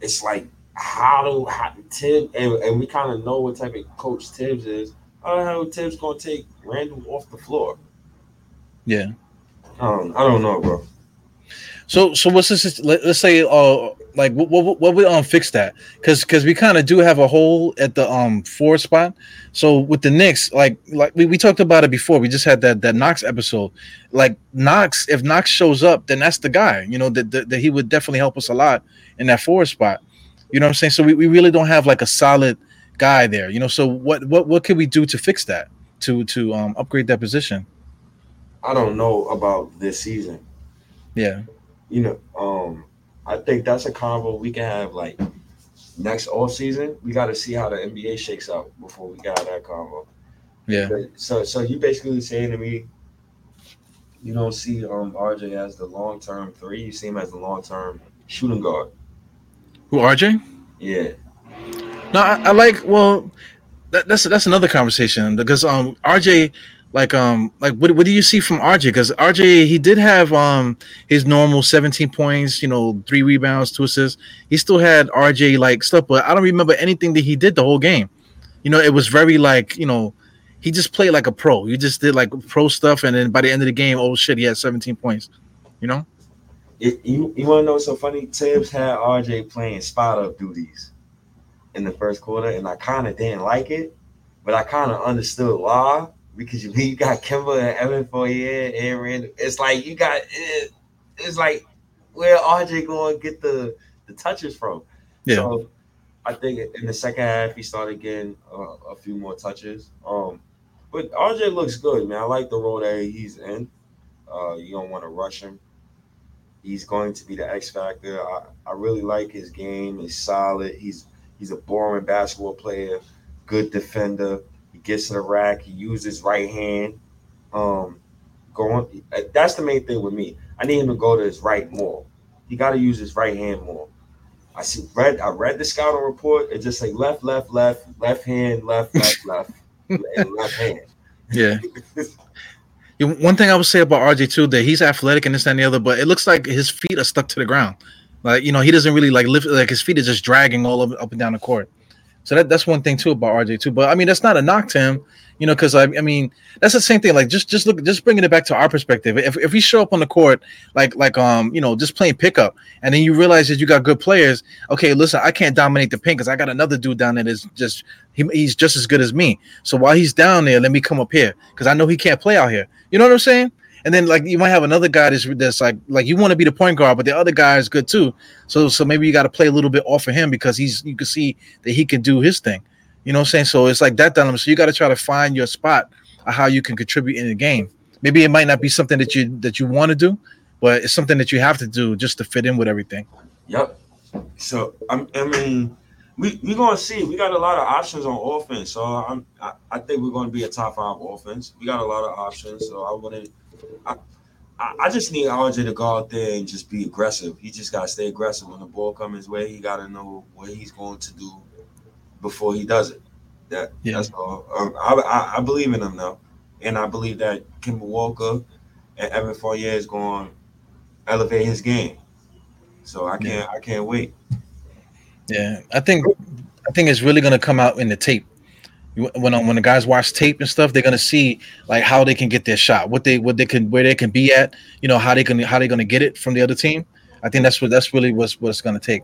It's like how do how, Tim and, and we kind of know what type of coach Tibbs is. How the hell Tibbs gonna take Randle off the floor? Yeah, I don't, know, bro. So so what's this? Let, us say uh like what what, what would um fix that? Because because we kind of do have a hole at the um four spot. So with the Knicks, like like we, we talked about it before. We just had that that Knox episode. Like Knox, if Knox shows up, then that's the guy. You know that that, that he would definitely help us a lot in that four spot. You know what I'm saying? So we, we really don't have like a solid guy there. You know, so what what what can we do to fix that? To to um upgrade that position? I don't know about this season. Yeah you know, um, I think that's a convo we can have like next all season. We got to see how the NBA shakes out before we got that convo. Yeah. So, so you basically saying to me, you don't see um RJ as the long term three. You see him as the long term shooting guard. Who RJ? Yeah. No, I, I like. Well, that, that's that's another conversation because um RJ like um like what, what do you see from RJ? Because RJ he did have um his normal 17 points, you know, three rebounds, two assists. He still had RJ like stuff, but I don't remember anything that he did the whole game. You know, it was very like you know he just played like a pro. He just did like pro stuff, and then by the end of the game, oh shit, he had 17 points. You know. It, you you want to know what's so funny? Tibbs had RJ playing spot up duties in the first quarter, and I kind of didn't like it, but I kind of understood why because you, you got Kemba and Evan Fournier and Randle. It's like you got it, it's like where RJ going to get the the touches from. Yeah. So I think in the second half he started getting uh, a few more touches. Um, but RJ looks good, man. I like the role that he's in. Uh, you don't want to rush him. He's going to be the X factor. I, I really like his game. He's solid. He's he's a boring basketball player, good defender gets to the rack, he uses right hand. Um, going that's the main thing with me. I need him to go to his right more. He got to use his right hand more. I see read I read the scouting report. It just say left, left, left, left hand, left, left, left, left hand. Yeah. One thing I would say about RJ too that he's athletic and this and the other, but it looks like his feet are stuck to the ground. Like you know, he doesn't really like lift. Like his feet are just dragging all up, up and down the court. So that, that's one thing too about RJ too. But I mean, that's not a knock to him, you know, because I, I mean, that's the same thing. Like just just look, just bringing it back to our perspective. If if we show up on the court like like um you know just playing pickup, and then you realize that you got good players. Okay, listen, I can't dominate the paint because I got another dude down there that's just he, he's just as good as me. So while he's down there, let me come up here because I know he can't play out here. You know what I'm saying? And then like you might have another guy that's that's like like you want to be the point guard, but the other guy is good too. So so maybe you got to play a little bit off of him because he's you can see that he can do his thing. You know what I'm saying? So it's like that dilemma. So you got to try to find your spot of how you can contribute in the game. Maybe it might not be something that you that you want to do, but it's something that you have to do just to fit in with everything. Yep. So I'm, I mean, we we gonna see. We got a lot of options on offense. So I'm I, I think we're gonna be a top five offense. We got a lot of options. So I wouldn't I, I just need RJ to go out there and just be aggressive. He just got to stay aggressive when the ball comes his way. He got to know what he's going to do before he does it. That yeah. that's all. Um, I, I, I believe in him now, and I believe that Kemba Walker and Evan Fournier is going to elevate his game. So I can't yeah. I can't wait. Yeah, I think I think it's really going to come out in the tape when um, when the guys watch tape and stuff, they're gonna see like how they can get their shot, what they what they can where they can be at, you know, how they can how they're gonna get it from the other team. I think that's what that's really what's what it's gonna take.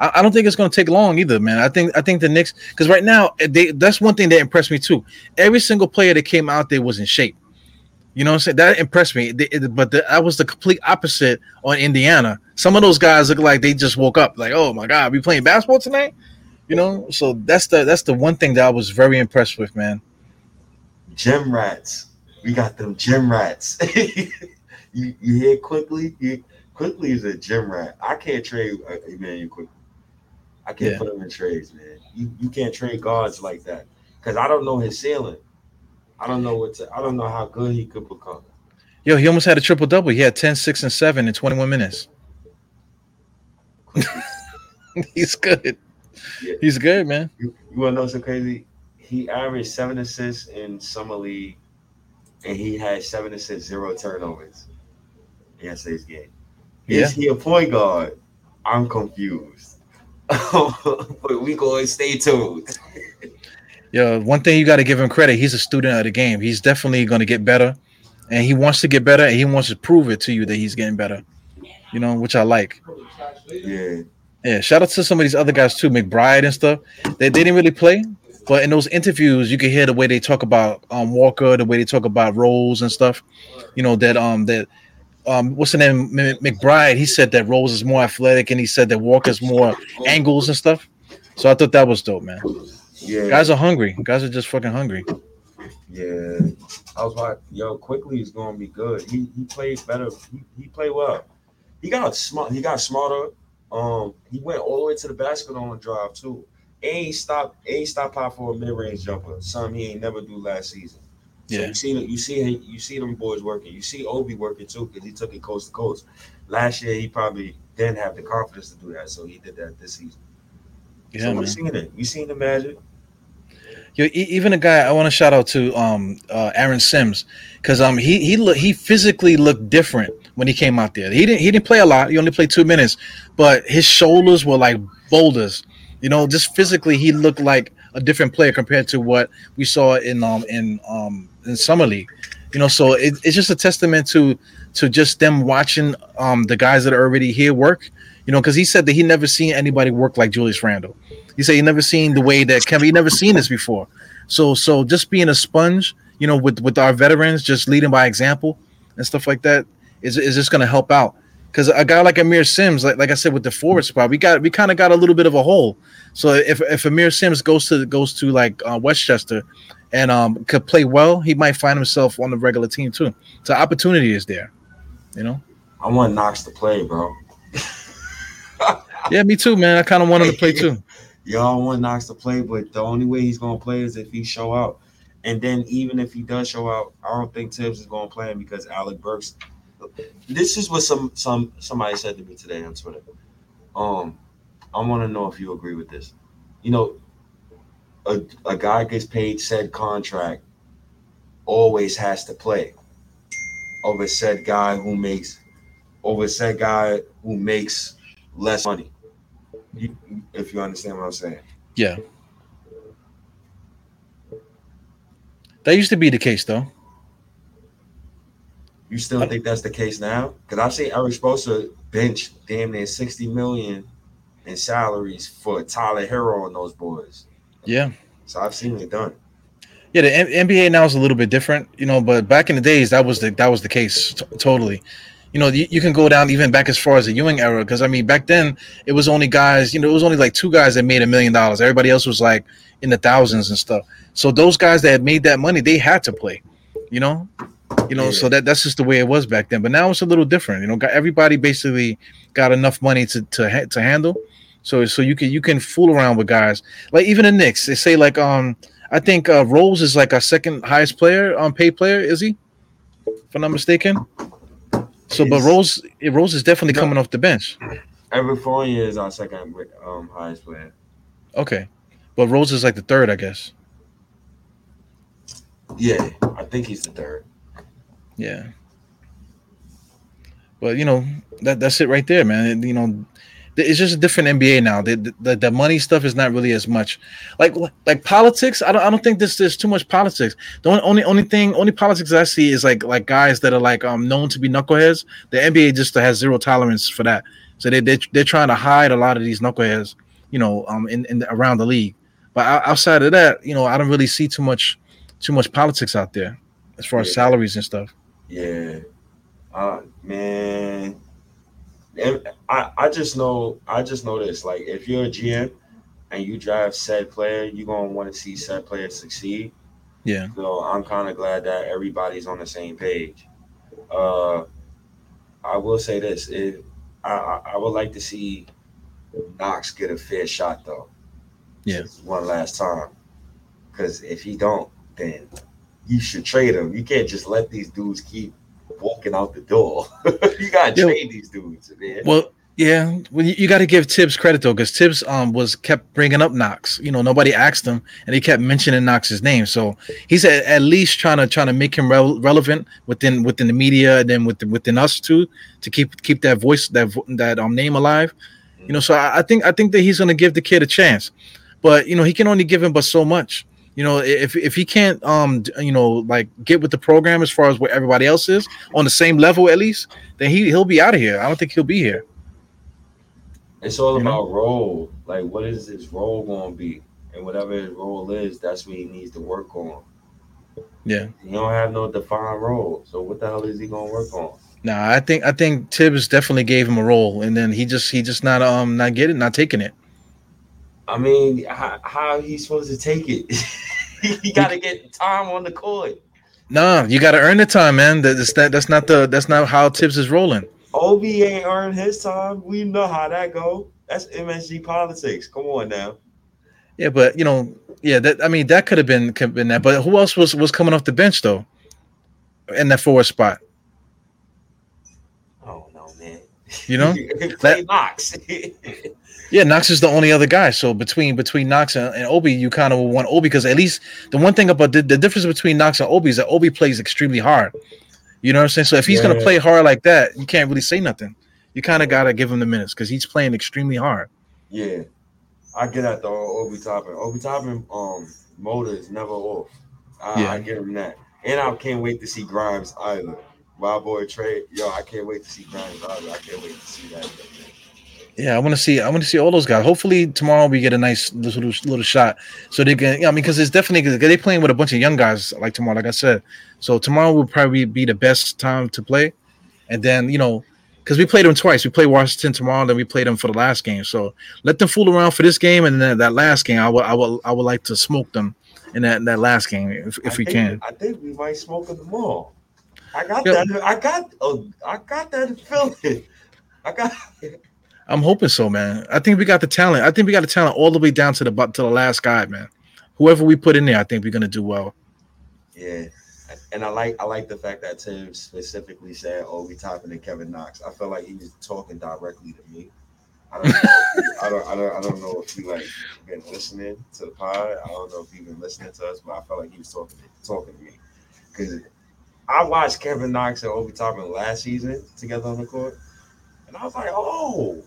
I, I don't think it's gonna take long either, man. I think I think the Knicks because right now eh, they that's one thing that impressed me too. Every single player that came out there was in shape. You know what I'm saying? That impressed me. They, but the, that was the complete opposite on Indiana. Some of those guys look like they just woke up, like, oh my god, we playing basketball tonight. You know, so that's the that's the one thing that I was very impressed with, man. Gym rats. we got them gym rats. you you hear Quickley? You, Quickley is a gym rat. I can't trade uh, Immanuel Quickley. I can't yeah. put him in trades, man. You you can't trade guards like that because I don't know his ceiling. I don't know what to, I don't know how good he could become. Yo, he almost had a triple double. He had 10, 6, and 7 in 21 minutes. He's good. Yeah. He's good, man. You, you want to know something crazy? He averaged seven assists in summer league, and he had seven assists, zero turnovers yesterday's game. Is yeah. he a point guard? I'm confused. but we go and stay tuned. Yo, one thing you got to give him credit. He's a student of the game. He's definitely going to get better, and he wants to get better, and he wants to prove it to you that he's getting better. You know, which I like. Yeah. Yeah. Shout out to some of these other guys too, McBride and stuff. They, they didn't really play, but in those interviews, you can hear the way they talk about um, Walker, the way they talk about Rose and stuff. You know that um that um what's the name McBride? He said that Rose is more athletic, and he said that Walker's more angles and stuff. So I thought that was dope, man. Yeah, guys are hungry. Guys are just fucking hungry. Yeah, I was like, yo, Quickley is gonna be good. He he played better. He, he played well. He got smart. He got smarter. Um, he went all the way to the basket on the drive too. Ain't stop. Ain't stop out for a mid range jumper. Something he ain't never do last season. So yeah. you see, you see, you see them boys working. You see Obi working too because he took it coast to coast. Last year he probably didn't have the confidence to do that, so he did that this season. Yeah, so we seen it. You seen the magic. Yo, even a guy I want to shout out to um uh, Aamir Simms because um he he look he physically looked different when he came out there. He didn't he didn't play a lot. He only played two minutes, but his shoulders were like boulders. You know, just physically he looked like a different player compared to what we saw in um in um in summer league. You know, so it, it's just a testament to to just them watching um the guys that are already here work. You know, because he said that he never seen anybody work like Julius Randle. He said he never seen the way that Kevin. He never seen this before. So so just being a sponge, you know, with with our veterans, just leading by example and stuff like that is is just going to help out. Because a guy like Aamir Simms, like, like I said with the forward spot, we got we kind of got a little bit of a hole. So if if Aamir Simms goes to goes to like uh, Westchester and um could play well, he might find himself on the regular team too. So opportunity is there, you know. I want Knox to play, bro. yeah, me too, man. I kind of want him to play too. Y'all want Knox to play, but the only way he's gonna play is if he show out. And then even if he does show out, I don't think Tibbs is gonna play him because Alec Burks. This is what some some somebody said to me today on Twitter. Um, I want to know if you agree with this. You know, a, a guy gets paid said contract always has to play over said guy who makes over said guy who makes less money. You, if you understand what I'm saying. Yeah. That used to be the case, though. You still think that's the case now? Because I see Erik Spoelstra bench damn near 60 million in salaries for Tyler Herro and those boys. Yeah. So I've seen it done. Yeah, the M- NBA now is a little bit different, you know, but back in the days that was the that was the case t- totally you know, you, you, can go down even back as far as the Ewing era because I mean back then it was only guys, you know, it was only like two guys that made a million dollars. Everybody else was like in the thousands and stuff. So those guys that made that money, they had to play, you know, you know. Yeah. So that that's just the way it was back then. But now it's a little different, you know. got, Everybody basically got enough money to to to handle. So so you can you can fool around with guys like even the Knicks. They say like um I think uh, Rose is like our second highest player on um, paid player. Is he? If I'm not mistaken. So, but Rose, Rose is definitely no, coming off the bench. Evan Fournier is our second um, highest player. Okay, but Rose is like the third, I guess. Yeah, I think he's the third. Yeah, but you know that that's it right there, man. You know, it's just a different NBA now. The, the, the money stuff is not really as much like like politics. I don't I don't think this there's too much politics. The only only only thing only politics I see is like like guys that are like um known to be knuckleheads. The NBA just has zero tolerance for that. So they they they're trying to hide a lot of these knuckleheads, you know, um in, in around the league. But outside of that, you know, I don't really see too much too much politics out there as far as salaries and stuff. Yeah. Uh man, And I, I just know I just know this. Like if you're a GM and you drive said player, you're gonna want to see said player succeed. Yeah. So I'm kind of glad that everybody's on the same page. Uh, I will say this: it, I, I would like to see Knox get a fair shot though. Yeah. One last time, because if he don't, then you should trade him. You can't just let these dudes keep walking out the door. you gotta trade these dudes, man. Well, yeah, well, you, you got to give Tibbs credit though, because Tibbs um was kept bringing up Knox. You know, nobody asked him, and he kept mentioning Knox's name. So he's at, at least trying to trying to make him rel- relevant within within the media, and then within within us too, to keep keep that voice that vo- that um name alive. You know, so I, I think I think that he's going to give the kid a chance, but you know he can only give him but so much. You know, if if he can't um you know like get with the program as far as where everybody else is on the same level at least, then he he'll be out of here. I don't think he'll be here. It's all You know? about role. Like, what is his role going to be? And whatever his role is, that's what he needs to work on. Yeah. He don't have no defined role. So what the hell is he going to work on? Nah, I think I think Tibbs definitely gave him a role, and then he just he just not um not getting not taking it. I mean, how, how he supposed to take it? he got to get time on the court. Nah, you got to earn the time, man. That's that that's not the that's not how Tibbs is rolling. Ob ain't earned his time. We know how that go. That's MSG politics. Come on now. Yeah, but you know, yeah, that I mean that could have been could have been that. But who else was was coming off the bench though? In that forward spot, Oh don't man. you know. Play Knox. Yeah, Knox is the only other guy. So between between Knox and, and Obi, you kind of want Obi because at least the one thing about the, the difference between Knox and Obi is that Obi plays extremely hard. You know what I'm saying? So if he's gonna Yeah. play hard like that, you can't really say nothing. You kind of gotta give him the minutes because he's playing extremely hard. yeah, I get that though. Obi Toppin. Obi Toppin. Um, motor is never off. I, Yeah. I give him that. And I can't wait to see Grimes either. Wild boy trade. Yo, I can't wait to see Grimes either. I can't wait to see that. Yeah, I want to see. I want to see all those guys. Hopefully tomorrow we get a nice little little shot, so they can. Yeah, I mean, because it's definitely they playing with a bunch of young guys like tomorrow. Like I said, so tomorrow will probably be the best time to play, and then you know, because we played them twice. We played Washington tomorrow, and then we played them for the last game. So let them fool around for this game, and then that last game, I will, I will, I would like to smoke them in that that last game if, if I we think- can. I think we might smoke them all. I got Yeah. that. I got. Oh, I got that feeling. I got. I'm hoping so, man. I think we got the talent. I think we got the talent all the way down to the to the last guy, man. Whoever we put in there, I think we're gonna do well. Yeah, and I like I like the fact that Tim specifically said, "Oh, we Toppin and Kevin Knox." I felt like he was talking directly to me. I don't, I don't, I don't, I don't know if he like been listening to the pod. I don't know if he been listening to us, but I felt like he was talking talking to me because I watched Kevin Knox and Obi Toppin last season together on the court, and I was like, "Oh,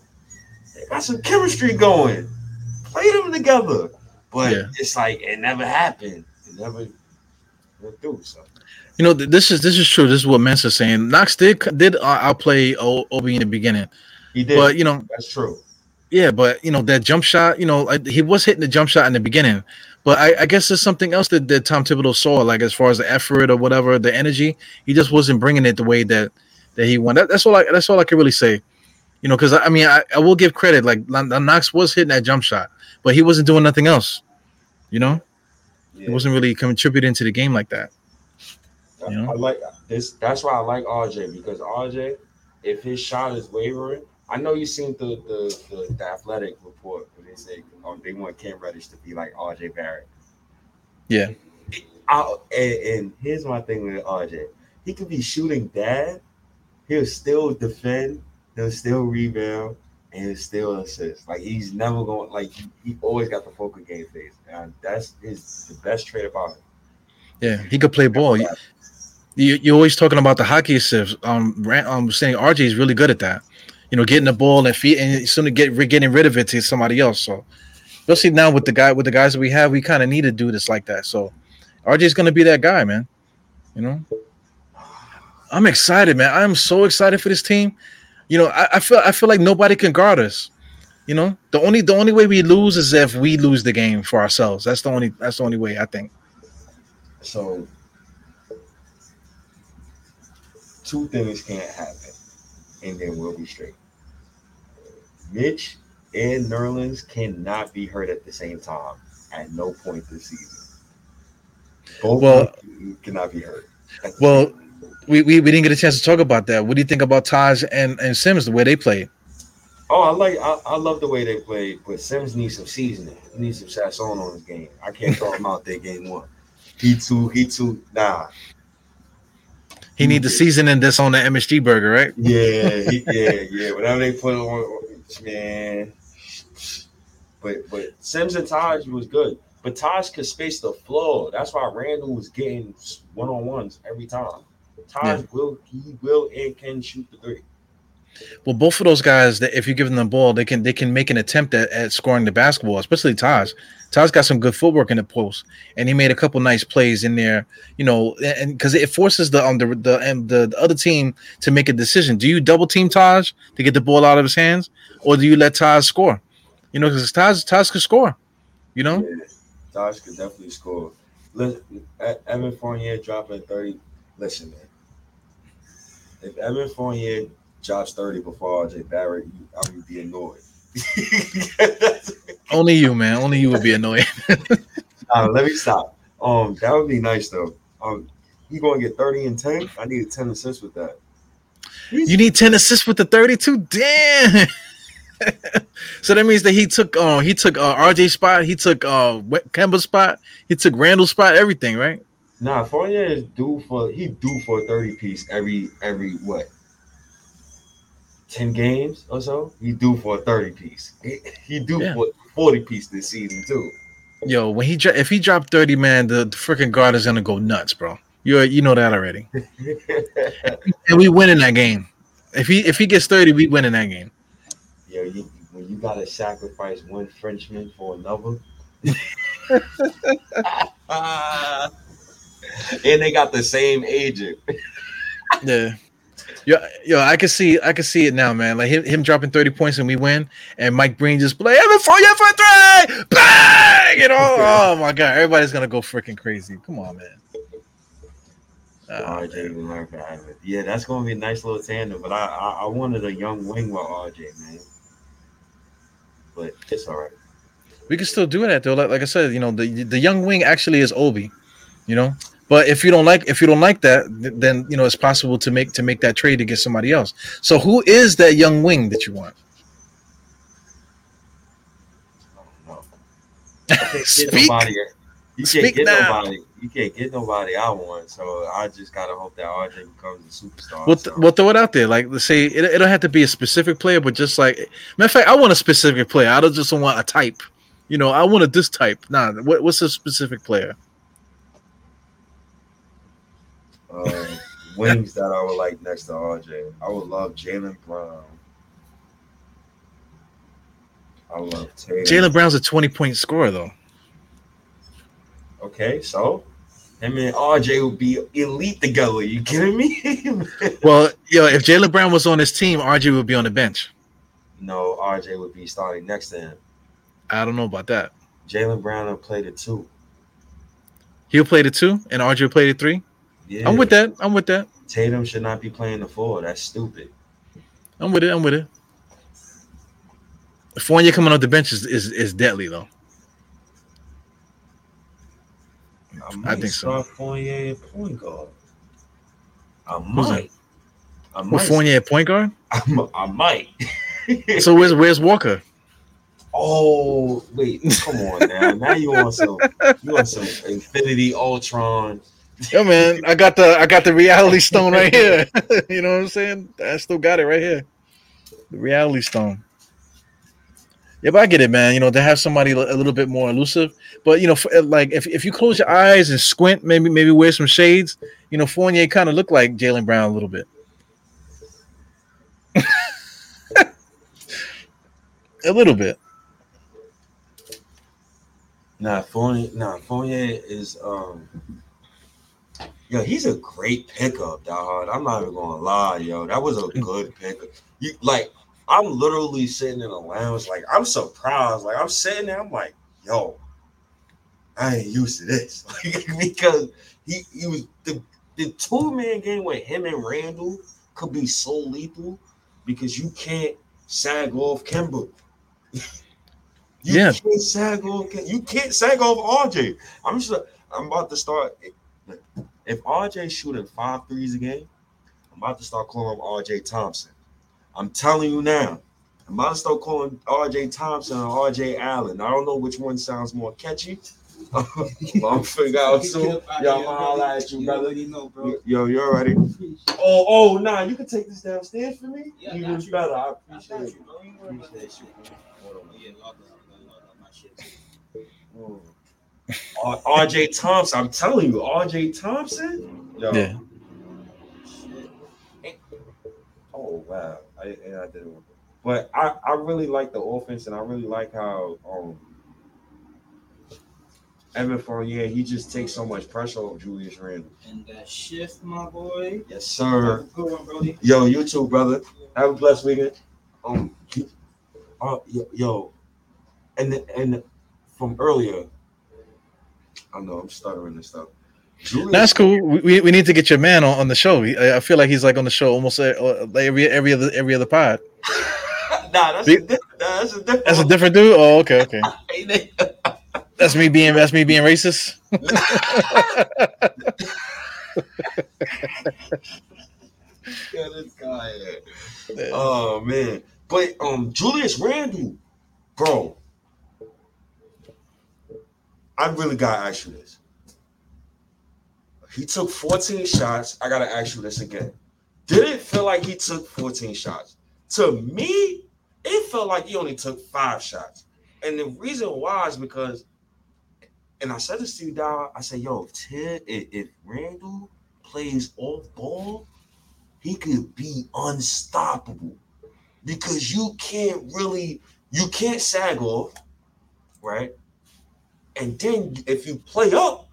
they got some chemistry going. Play them together." But Yeah. it's like it never happened. It never went through. So. You know, this is this is true. This is what Mensa's saying. Knox did did uh, outplay Obi in the beginning, He did. but you know, That's true. yeah, but you know that jump shot. You know, like, he was hitting the jump shot in the beginning, but I, I guess there's something else that, that Tom Thibodeau saw, like as far as the effort or whatever, the energy. He just wasn't bringing it the way that that he wanted. That, that's all. I that's all I can really say. You know, because I, mean, I, I will give credit. Like Knox was hitting that jump shot, but he wasn't doing nothing else. You know, Yeah. he wasn't really contributing to the game like that. I, you know? I like this. That's why I like RJ because RJ, if his shot is wavering, I know you seen the the, the, the athletic report where they say um, they want Cam Reddish to be like RJ Barrett. Yeah. I, and, and here's my thing with RJ. He could be shooting bad. He'll still defend. He'll still rebound. And he'll still assist. Like he's never going. Like he, he always got the focal game face, and that's his the best trait about him. Yeah, he could play ball. You, you, you're always talking about the hockey assists. Um, um, saying RJ is really good at that. You know, getting the ball and feet, and soon to get getting rid of it to somebody else. So, especially now with the guy with the guys that we have, we kind of need to do this like that. So, RJ is going to be that guy, man. You know, I'm excited, man. I'm so excited for this team. You know, I, I feel I feel like nobody can guard us. You know, the only the only way we lose is if we lose the game for ourselves. That's the only that's the only way I think. So two things can't happen, and then we'll be straight. Mitch and Nerlens cannot be hurt at the same time at no point this season. Both well, cannot be hurt. Well, we, we, we didn't get a chance to talk about that. What do you think about Taj and, and Simms the way they played? Oh, I like I, I love the way they play, but Simms needs some seasoning. He needs some sazon on his game. I can't throw him out there game one. He too, he too, nah. He need the seasoning that's on the MSG burger, right? Yeah, he, yeah, yeah. Whatever they put on, man. But but Simms and Taj was good. But Taj could space the floor. That's why Randle was getting one on ones every time. Taj yeah. will he will and can shoot the three. Well, both of those guys, if you give them the ball, they can they can make an attempt at, at scoring the basketball, especially Taj. Taj got some good footwork in the post, and he made a couple nice plays in there. You know, and because it forces the um the the, um, the the other team to make a decision. Do you double team Taj to get the ball out of his hands, or do you let Taj score? You know, because Taj Taj could score. You know, yeah, Taj could definitely score. Listen, Evan Fournier dropping thirty. Listen, man. If Evan Fournier Josh 30 before RJ Barrett, I would be annoyed. Only you, man. Only you would be annoyed. uh, let me stop. Um, that would be nice though. Um, you gonna get 30 and 10? I need 10 assists with that. You need 10 assists with the 32? Damn. so that means that he took uh he took uh RJ spot, he took uh Kemba spot, he took Randle spot, everything, right? Nah, Fournier is due for he due for a 30 piece every every what 10 games or so, he due for a 30 piece. He, he do yeah. for 40 piece this season too. Yo, when he if he dropped 30, man, the, the freaking guard is gonna go nuts, bro. You you know that already. and we win in that game. If he if he gets 30, we win in that game. Yo, you, when you gotta sacrifice one Frenchman for another. and they got the same agent. yeah. Yo, yo, I can see, I can see it now, man. Like him, him dropping thirty points and we win, and Mike Breen just play Evan Fournier for three, bang! You know, oh my god, everybody's gonna go freaking crazy. Come on, man. Oh, RJ Yeah, that's gonna be a nice little tandem. But I, I, I wanted a young wing with RJ, man. But it's all right. We can still do that though. Like, like I said, you know, the the young wing actually is Obi. You know, but if you don't like if you don't like that, then you know it's possible to make to make that trade to get somebody else. So who is that young wing that you want? Speak. Nobody, you can't get now. nobody. You can't get nobody I want. So I just gotta hope that RJ becomes a superstar. We'll, th- we'll throw it out there. Like let's say it, it don't have to be a specific player, but just like matter of fact, I want a specific player. I don't just want a type. You know, I want a this type. Nah, what, what's a specific player? Uh, wings that I would like next to RJ. I would love Jaylen Brown. I love Tatum. Jaylen Brown's a 20 point scorer, though. Okay, so him and RJ would be elite together. You kidding me? well, yo, if Jaylen Brown was on his team, RJ would be on the bench. No, RJ would be starting next to him. I don't know about that. Jaylen Brown will play the two. He'll play the two, and RJ will play the three. Yeah. I'm with that. I'm with that. Tatum should not be playing the four. That's stupid. I'm with it. I'm with it. Fournier coming off the bench is, is, is deadly though. I, I think so. Fournier point guard. I might. I might. With Fournier point guard? I, I might. so where's where's Walker? Oh wait, come on now. Now you want some you want some Infinity Ultron Yo, man, I got the I got the reality stone right here. you know what I'm saying? I still got it right here. The reality stone. Yeah, but I get it, man. You know, to have somebody a little bit more elusive, but you know, for, like if, if you close your eyes and squint, maybe maybe wear some shades, you know, Fournier kind of looked like Jaylen Brown a little bit. a little bit. Nah, Fournier. Nah, Fournier is um Yo, he's a great pickup, dog. I'm not even gonna lie, yo. That was a mm. good pickup. You like, I'm literally sitting in a lounge, like I'm surprised. Like I'm sitting there, I'm like, yo, I ain't used to this, because he he was the the two man game with him and Randle could be so lethal because you can't sag off Kemba. you yeah. can't sag off. You can't sag off RJ. I'm just I'm about to start. If RJ shooting five threes a game, I'm about to start calling him RJ Thompson. I'm telling you now. I'm about to start calling RJ Thompson or RJ Allen. I don't know which one sounds more catchy. I'm gonna figure out soon. Yo, I'm holla at you, brother. You know, bro. Yo, you already? Oh, oh, nah, you can take this downstairs for me. Yeah, Even you. better. I appreciate it. Appreciate you. RJ Thompson, I'm telling you, RJ Thompson. Yo. Yeah. Oh wow, I, I didn't. But I, I really like the offense, and I really like how um Evan Fournier, he just takes so much pressure off Julius Randle. And that shift, my boy. Yes, sir. Good one, Brody. Yo, you too, brother. Have a blessed weekend. Um, uh, yo, yo, and and from earlier, I know I'm stuttering and stuff. Julius That's cool. We, we need to get your man on, on the show. I feel like he's like on the show almost uh, every every other every other pod. nah, that's, a, that's a different. That's a different dude. Oh, okay, okay. That's me being that's me being racist. yeah, this guy. Oh man, but um, Julius Randle, bro. I really gotta ask you this. He took 14 shots. I gotta ask you this again. Did it feel like he took 14 shots? To me, it felt like he only took five shots. And the reason why is because and I said this to you, dog. I said, yo, if Ted, if, if Randle plays off ball, he could be unstoppable because you can't really, you can't sag off, right? And then if you play up,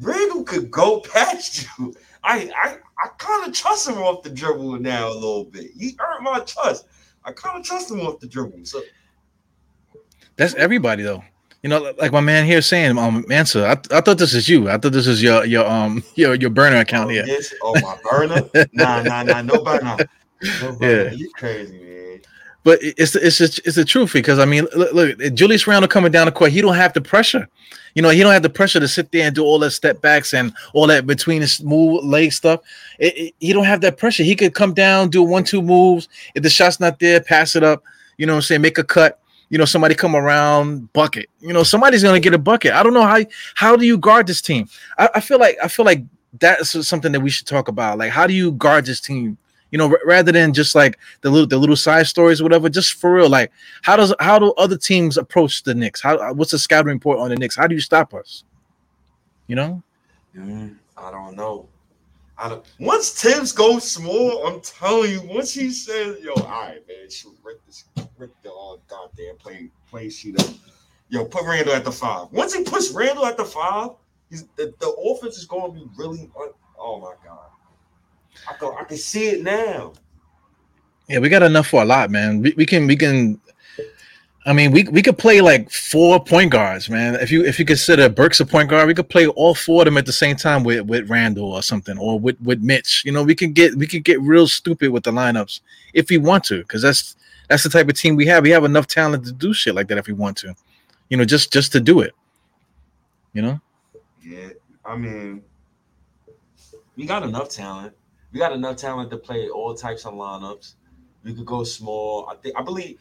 Randle could go past you. I I, I kind of trust him off the dribble now a little bit. He earned my trust. I kind of trust him off the dribble. So that's everybody though. You know, like my man here saying, um, Mansa, I, I thought this is you. I thought this is your your um your your burner account oh, here. Yes. Oh, my burner? nah, nah, nah, no burner. No burner. Yeah, you crazy, man. But it's it's just, it's the truth because I mean, look, look, Julius Randle coming down the court, he don't have the pressure. You know, he don't have the pressure to sit there and do all that step backs and all that between his move leg stuff. It, it, he don't have that pressure. He could come down, do one two moves. If the shot's not there, pass it up. You know, what I'm saying, make a cut you know, somebody come around, bucket. You know, somebody's gonna get a bucket. I don't know how how do you guard this team? I, I feel like I feel like that's something that we should talk about. Like, how do you guard this team? You know, r- rather than just like the little the little side stories or whatever, just for real. Like, how does how do other teams approach the Knicks? How what's the scouting report on the Knicks? How do you stop us? You know? Mm, I don't know. I don't, once Thibs goes small, I'm telling you, once he says, "Yo, all right, man, shoot, rip this, rip the all goddamn play play sheet up." Yo, put Randle at the five. Once he puts Randle at the five, he's the, the offense is going to be really. Oh my god, I can I can see it now. Yeah, we got enough for a lot, man. We, we can we can I mean, we we could play like four point guards, man. If you if you consider Burks a point guard, we could play all four of them at the same time with with Randle or something, or with with Mitch. You know, we can get we could get real stupid with the lineups if we want to, because that's that's the type of team we have. We have enough talent to do shit like that if we want to, you know, just just to do it. You know. Yeah, I mean, we got enough talent. We got enough talent to play all types of lineups. We could go small. I think I believe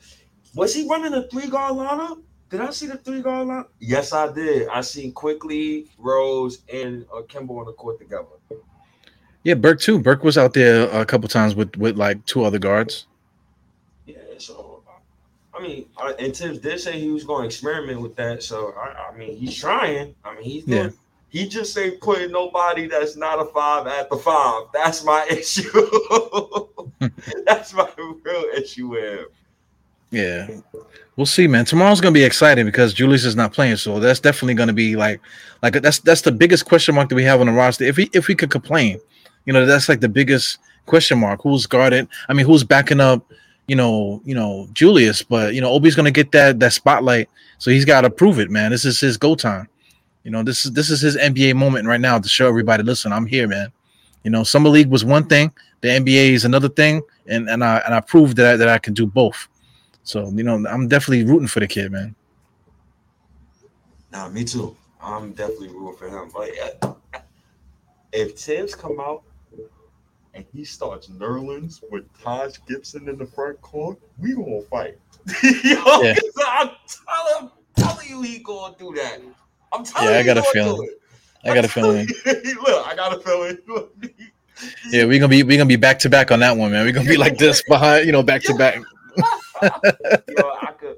was he running a three guard lineup? Did I see the three guard line? Yes, I did. I seen Quickley Rose, and uh, Kemba on the court together. Yeah, Burke too. Burke was out there a couple times with with like two other guards. Yeah, so I mean, and Thibs did say he was going to experiment with that. So I, I mean, he's trying. I mean, he's doing, yeah. He just ain't putting nobody that's not a five at the five. That's my issue. that's my real issue with him. Yeah, we'll see, man. Tomorrow's gonna be exciting because Julius is not playing, so that's definitely gonna be like, like that's that's the biggest question mark that we have on the roster. If we if we could complain, you know, that's like the biggest question mark. Who's guarded? I mean, who's backing up? You know, you know Julius, but you know Obi's gonna get that that spotlight, so he's got to prove it, man. This is his go time. You know, this is this is his NBA moment right now to show everybody. Listen, I'm here, man. You know, summer league was one thing, the NBA is another thing, and and I and I proved that I, that I can do both. So you know, I'm definitely rooting for the kid, man. Nah, me too. I'm definitely rooting for him. But yeah, if Thibs come out and he starts Nerlens with Taj Gibson in the front court, we gonna fight. Yo, Yeah. I'm telling, telling you, he gonna do that. I'm telling Yeah, I got a feeling. I got a feeling. Look, I got a feeling. Yeah, we're gonna be we're gonna be back to back on that one, man. We're gonna be like this behind, you know, back to back. Yo, I could,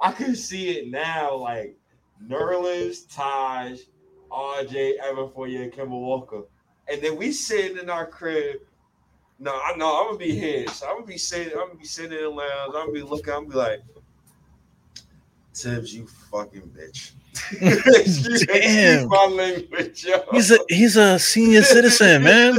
I could see it now. Like Nerlens, Taj, RJ, Evan Fournier, Kemba Walker, and then we sitting in our crib. No, I know I'm gonna be here. So I'm gonna be sitting. I'm gonna be sitting in the lounge. I'm gonna be looking. I'm gonna be like, Thibs, you fucking bitch. Excuse, Damn. excuse my language, yo. He's a he's a senior citizen, man.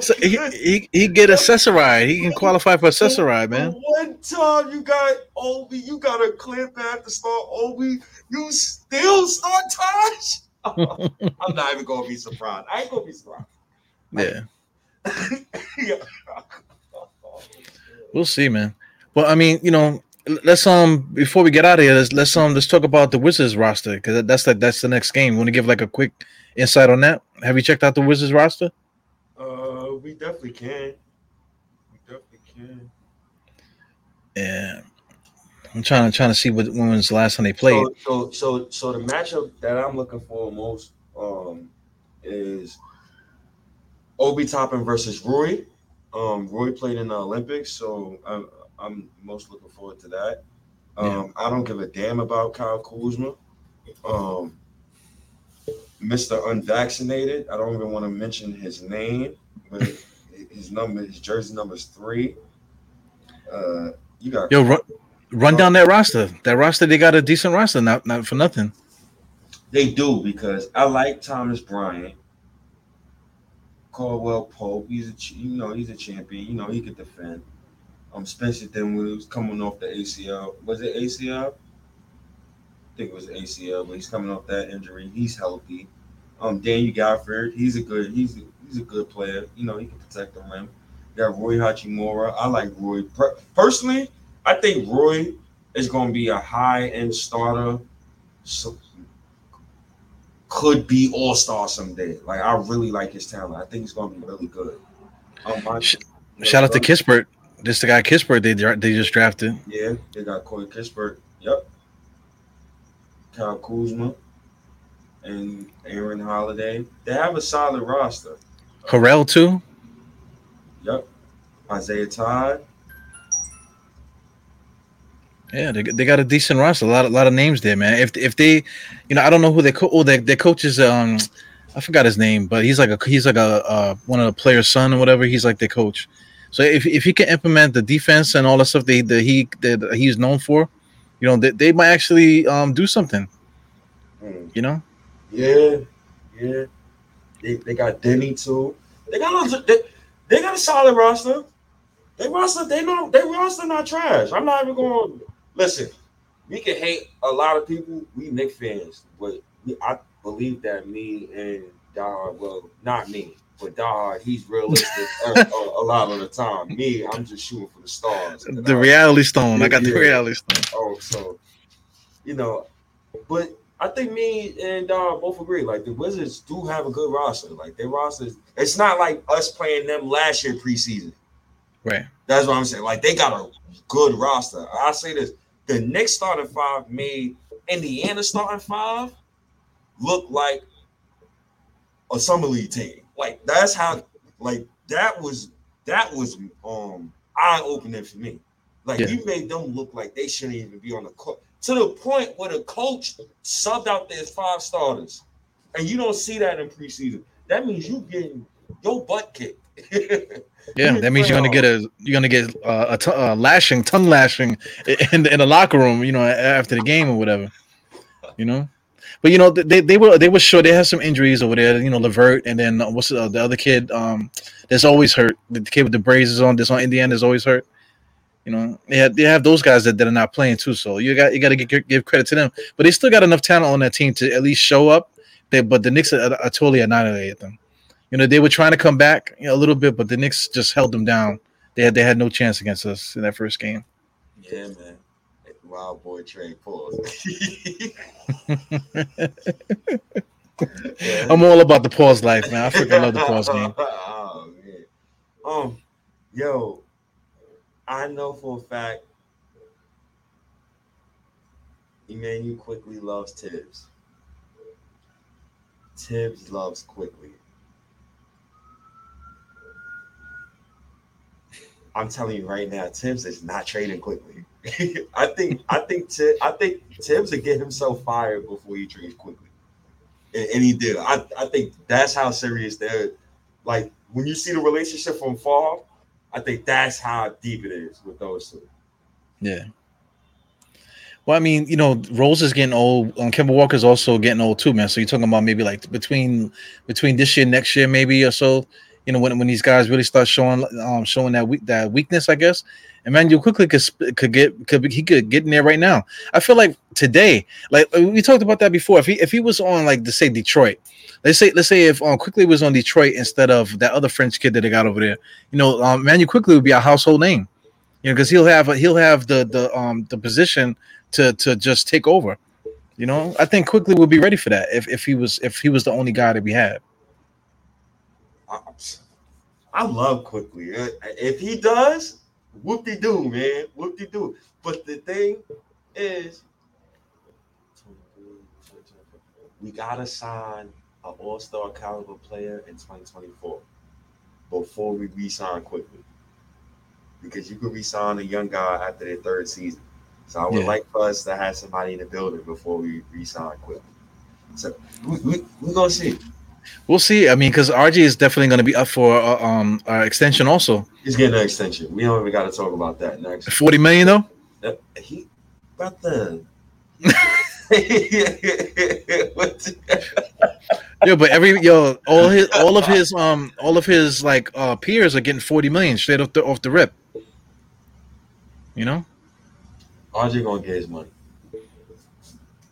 So he, he he get Access-A-Ride. He can qualify for Access-A-Ride, man. One time you got Obi, you got a clear path to start Obi, you still start Taj. I'm not even gonna be surprised. I ain't gonna be surprised. Yeah, Yeah. we'll see, man. Well, I mean, you know, let's um before we get out of here, let's let's um let's talk about the Wizards roster because that's the that's the next game. Want to give like a quick insight on that? Have you checked out the Wizards roster? Uh, we definitely can. We definitely can. Yeah, I'm trying to trying to see what when was the last time they played. So, so, so, so the matchup that I'm looking for most um is Obi Toppin versus Roy. Um, Roy played in the Olympics, so I'm I'm most looking forward to that. Um, I don't give a damn about Kyle Kuzma. Um, Mr. Unvaccinated. I don't even want to mention his name, but his number, his jersey number is three. Uh, you got Yo, run, run down that roster. That roster, they got a decent roster, not not for nothing. They do because I like Thomas Bryant, Caldwell Pope. He's a you know he's a champion. You know he could defend. Um, Spencer Dinwiddie was coming off the ACL. Was it ACL? I think it was ACL, but he's coming off that injury. He's healthy. Um, Daniel Gafford, he's a good he's a, he's a good player. You know he can protect the rim. You got Roy Hachimura. I like Roy personally. I think Roy is going to be a high end starter. So, could be all star someday. Like I really like his talent. I think he's gonna be really good. Um, my- Sh- Shout out to Kispert. This the guy Kispert they they just drafted. Yeah, they got Corey Kispert. Yep. Kyle Kuzma and Aaron Holiday. They have a solid roster. Harrell too. Yep. Isaiah Todd. Yeah, they, they got a decent roster. A lot, a lot of names there, man. If if they, you know, I don't know who they co- oh their their coach is um, I forgot his name, but he's like a he's like a uh, one of the players' son or whatever. He's like their coach. So if if he can implement the defense and all the stuff that, that he that he's known for, you know, they, they might actually um do something. Mm, You know, Yeah, yeah. They, they got Denny too. They got a, they, they got a solid roster. They roster they not they roster not trash. I'm not even going to listen. We can hate a lot of people. We Knick fans, but we, I believe that me and Dahard, well, not me, but Dahard, he's realistic a, a, lot of the time. Me, I'm just shooting for the stars. The I- reality stone. I got the Yeah. reality stone. Oh, so you know, but I think me and uh, both agree. Like the Wizards do have a good roster. Like their roster, it's not like us playing them last year preseason. Right. That's what I'm saying. Like they got a good roster. I say this: the Knicks starting five made Indiana starting five look like a summer league team. Like that's how. Like that was that was um eye opening for me. Like Yeah. you made them look like they shouldn't even be on the court to the point where the coach subbed out their five starters, and you don't see that in preseason. That means you getting your butt kicked. Yeah, that means you're gonna get a you're gonna get uh, a t- uh, lashing, tongue lashing in in the locker room. You know, after the game or whatever. You know, but you know they, they were they were sure they had some injuries over there. You know, Levert and then uh, what's the, the other kid? Um, that's always hurt. The kid with the braids is on. This on Indiana is always hurt. You know, they have they have those guys that, that are not playing too. So you got you got to give, give credit to them. But they still got enough talent on that team to at least show up. They, but the Knicks are, are totally annihilated them. You know, they were trying to come back you know, a little bit, but the Knicks just held them down. They had they had no chance against us in that first game. Yeah, man. Wild boy Trey pause. I'm all about the pause life, man. I freaking love the pause game. oh man. Um, yo, I know for a fact Immanuel Quickley loves Thibs. Thibs loves quickly. I'm telling you right now, Thibs is not trading Quickley. I think I think Thibs, I think Thibs would get himself fired before he trades Quickley, And, and he did. I, I think that's how serious they're like when you see the relationship from far, I think that's how deep it is with those two. Yeah. Well, I mean, you know, Rose is getting old. Um, Kemba Walker's also getting old too, man. So you're talking about maybe like between between this year, next year, maybe or so. You know, when, when these guys really start showing um showing that weak that weakness, I guess. Immanuel Quickley could could get could he could get in there right now. I feel like today, like uh, we talked about that before. If he if he was on like to say Detroit, let's say let's say if um Quickley was on Detroit instead of that other French kid that they got over there, you know, um, Immanuel Quickley would be a household name. You know, because he'll have he'll have the the um the position to to just take over. You know, I think Quickley would be ready for that if, if he was if he was the only guy that we had. I, love Quickley. Uh, If he does, whoop de doo, man, whoop de doo. But the thing is, we gotta sign an All Star caliber player in 2024 before we resign Quickley. Because you could re-sign a young guy after their third season. So I would Yeah. like for us to have somebody in the building before we resign Quickley. So we we we gonna see. We'll see. I mean, because RJ is definitely going to be up for uh, um uh, extension also. He's getting an extension. We don't even got to talk about that next. Forty million though. He about the. Yeah, but every yo all his all of his um all of his like uh peers are getting forty million straight off the off the rip. You know. RJ gonna get his money.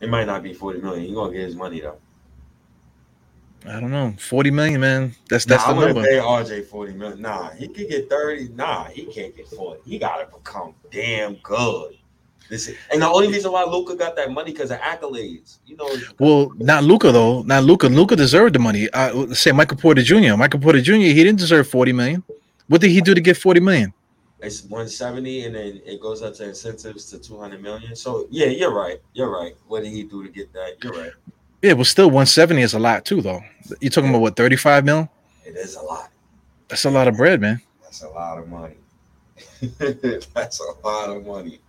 It might not be forty million. He gonna get his money though. I don't know. Forty million, man. That's that's nah, the I number. pay RJ forty million. Nah, he could get thirty. Nah, he can't get forty. He gotta become damn good. This is, and the only reason why Luka got that money because of accolades. You know, Well, not Luka though. Not Luka. Luca deserved the money. Let's say Michael Porter Jr. Michael Porter Jr. He didn't deserve forty million. What did he do to get forty million? it's one seventy, and then it goes up to incentives to two hundred million. So yeah, you're right. You're right. What did he do to get that? You're right. Yeah, but still, one seventy is a lot too, though. You're talking about what thirty five mil? It is a lot. That's a lot of bread, man. That's a lot of money. That's a lot of money.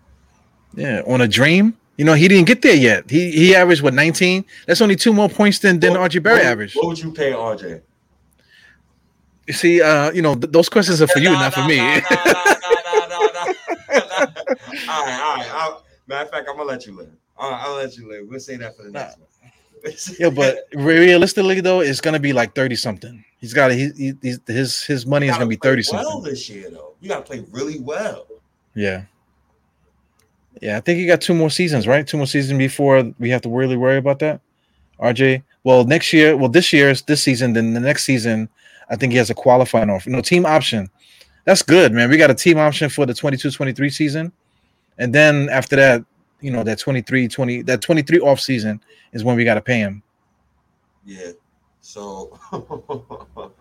Yeah, on a dream. You know, he didn't get there yet. He he averaged what nineteen. That's only two more points than than What- RJ Barrett what- averaged. What would you pay RJ? You see, uh, you know, th- those questions are for you, Nah, not for me. nah. all right, all right. I'll- matter of fact, I'm gonna let you live. All right, I'll let you live. We'll say that for the next one. Yeah, but realistically though, it's gonna be like thirty something. He's got he, he his his money is gonna be thirty well something. this year, though. You gotta play really well. Yeah. Yeah, I think he got two more seasons, right? Two more seasons before we have to really worry about that. RJ. Well, next year, well, this year is this season, then the next season, I think he has a qualifying offer. No, team option. That's good, man. We got a team option for the 22-23 season. And then after that, you know, that 23 20 that 23 off season is when we got to pay him. Yeah. So,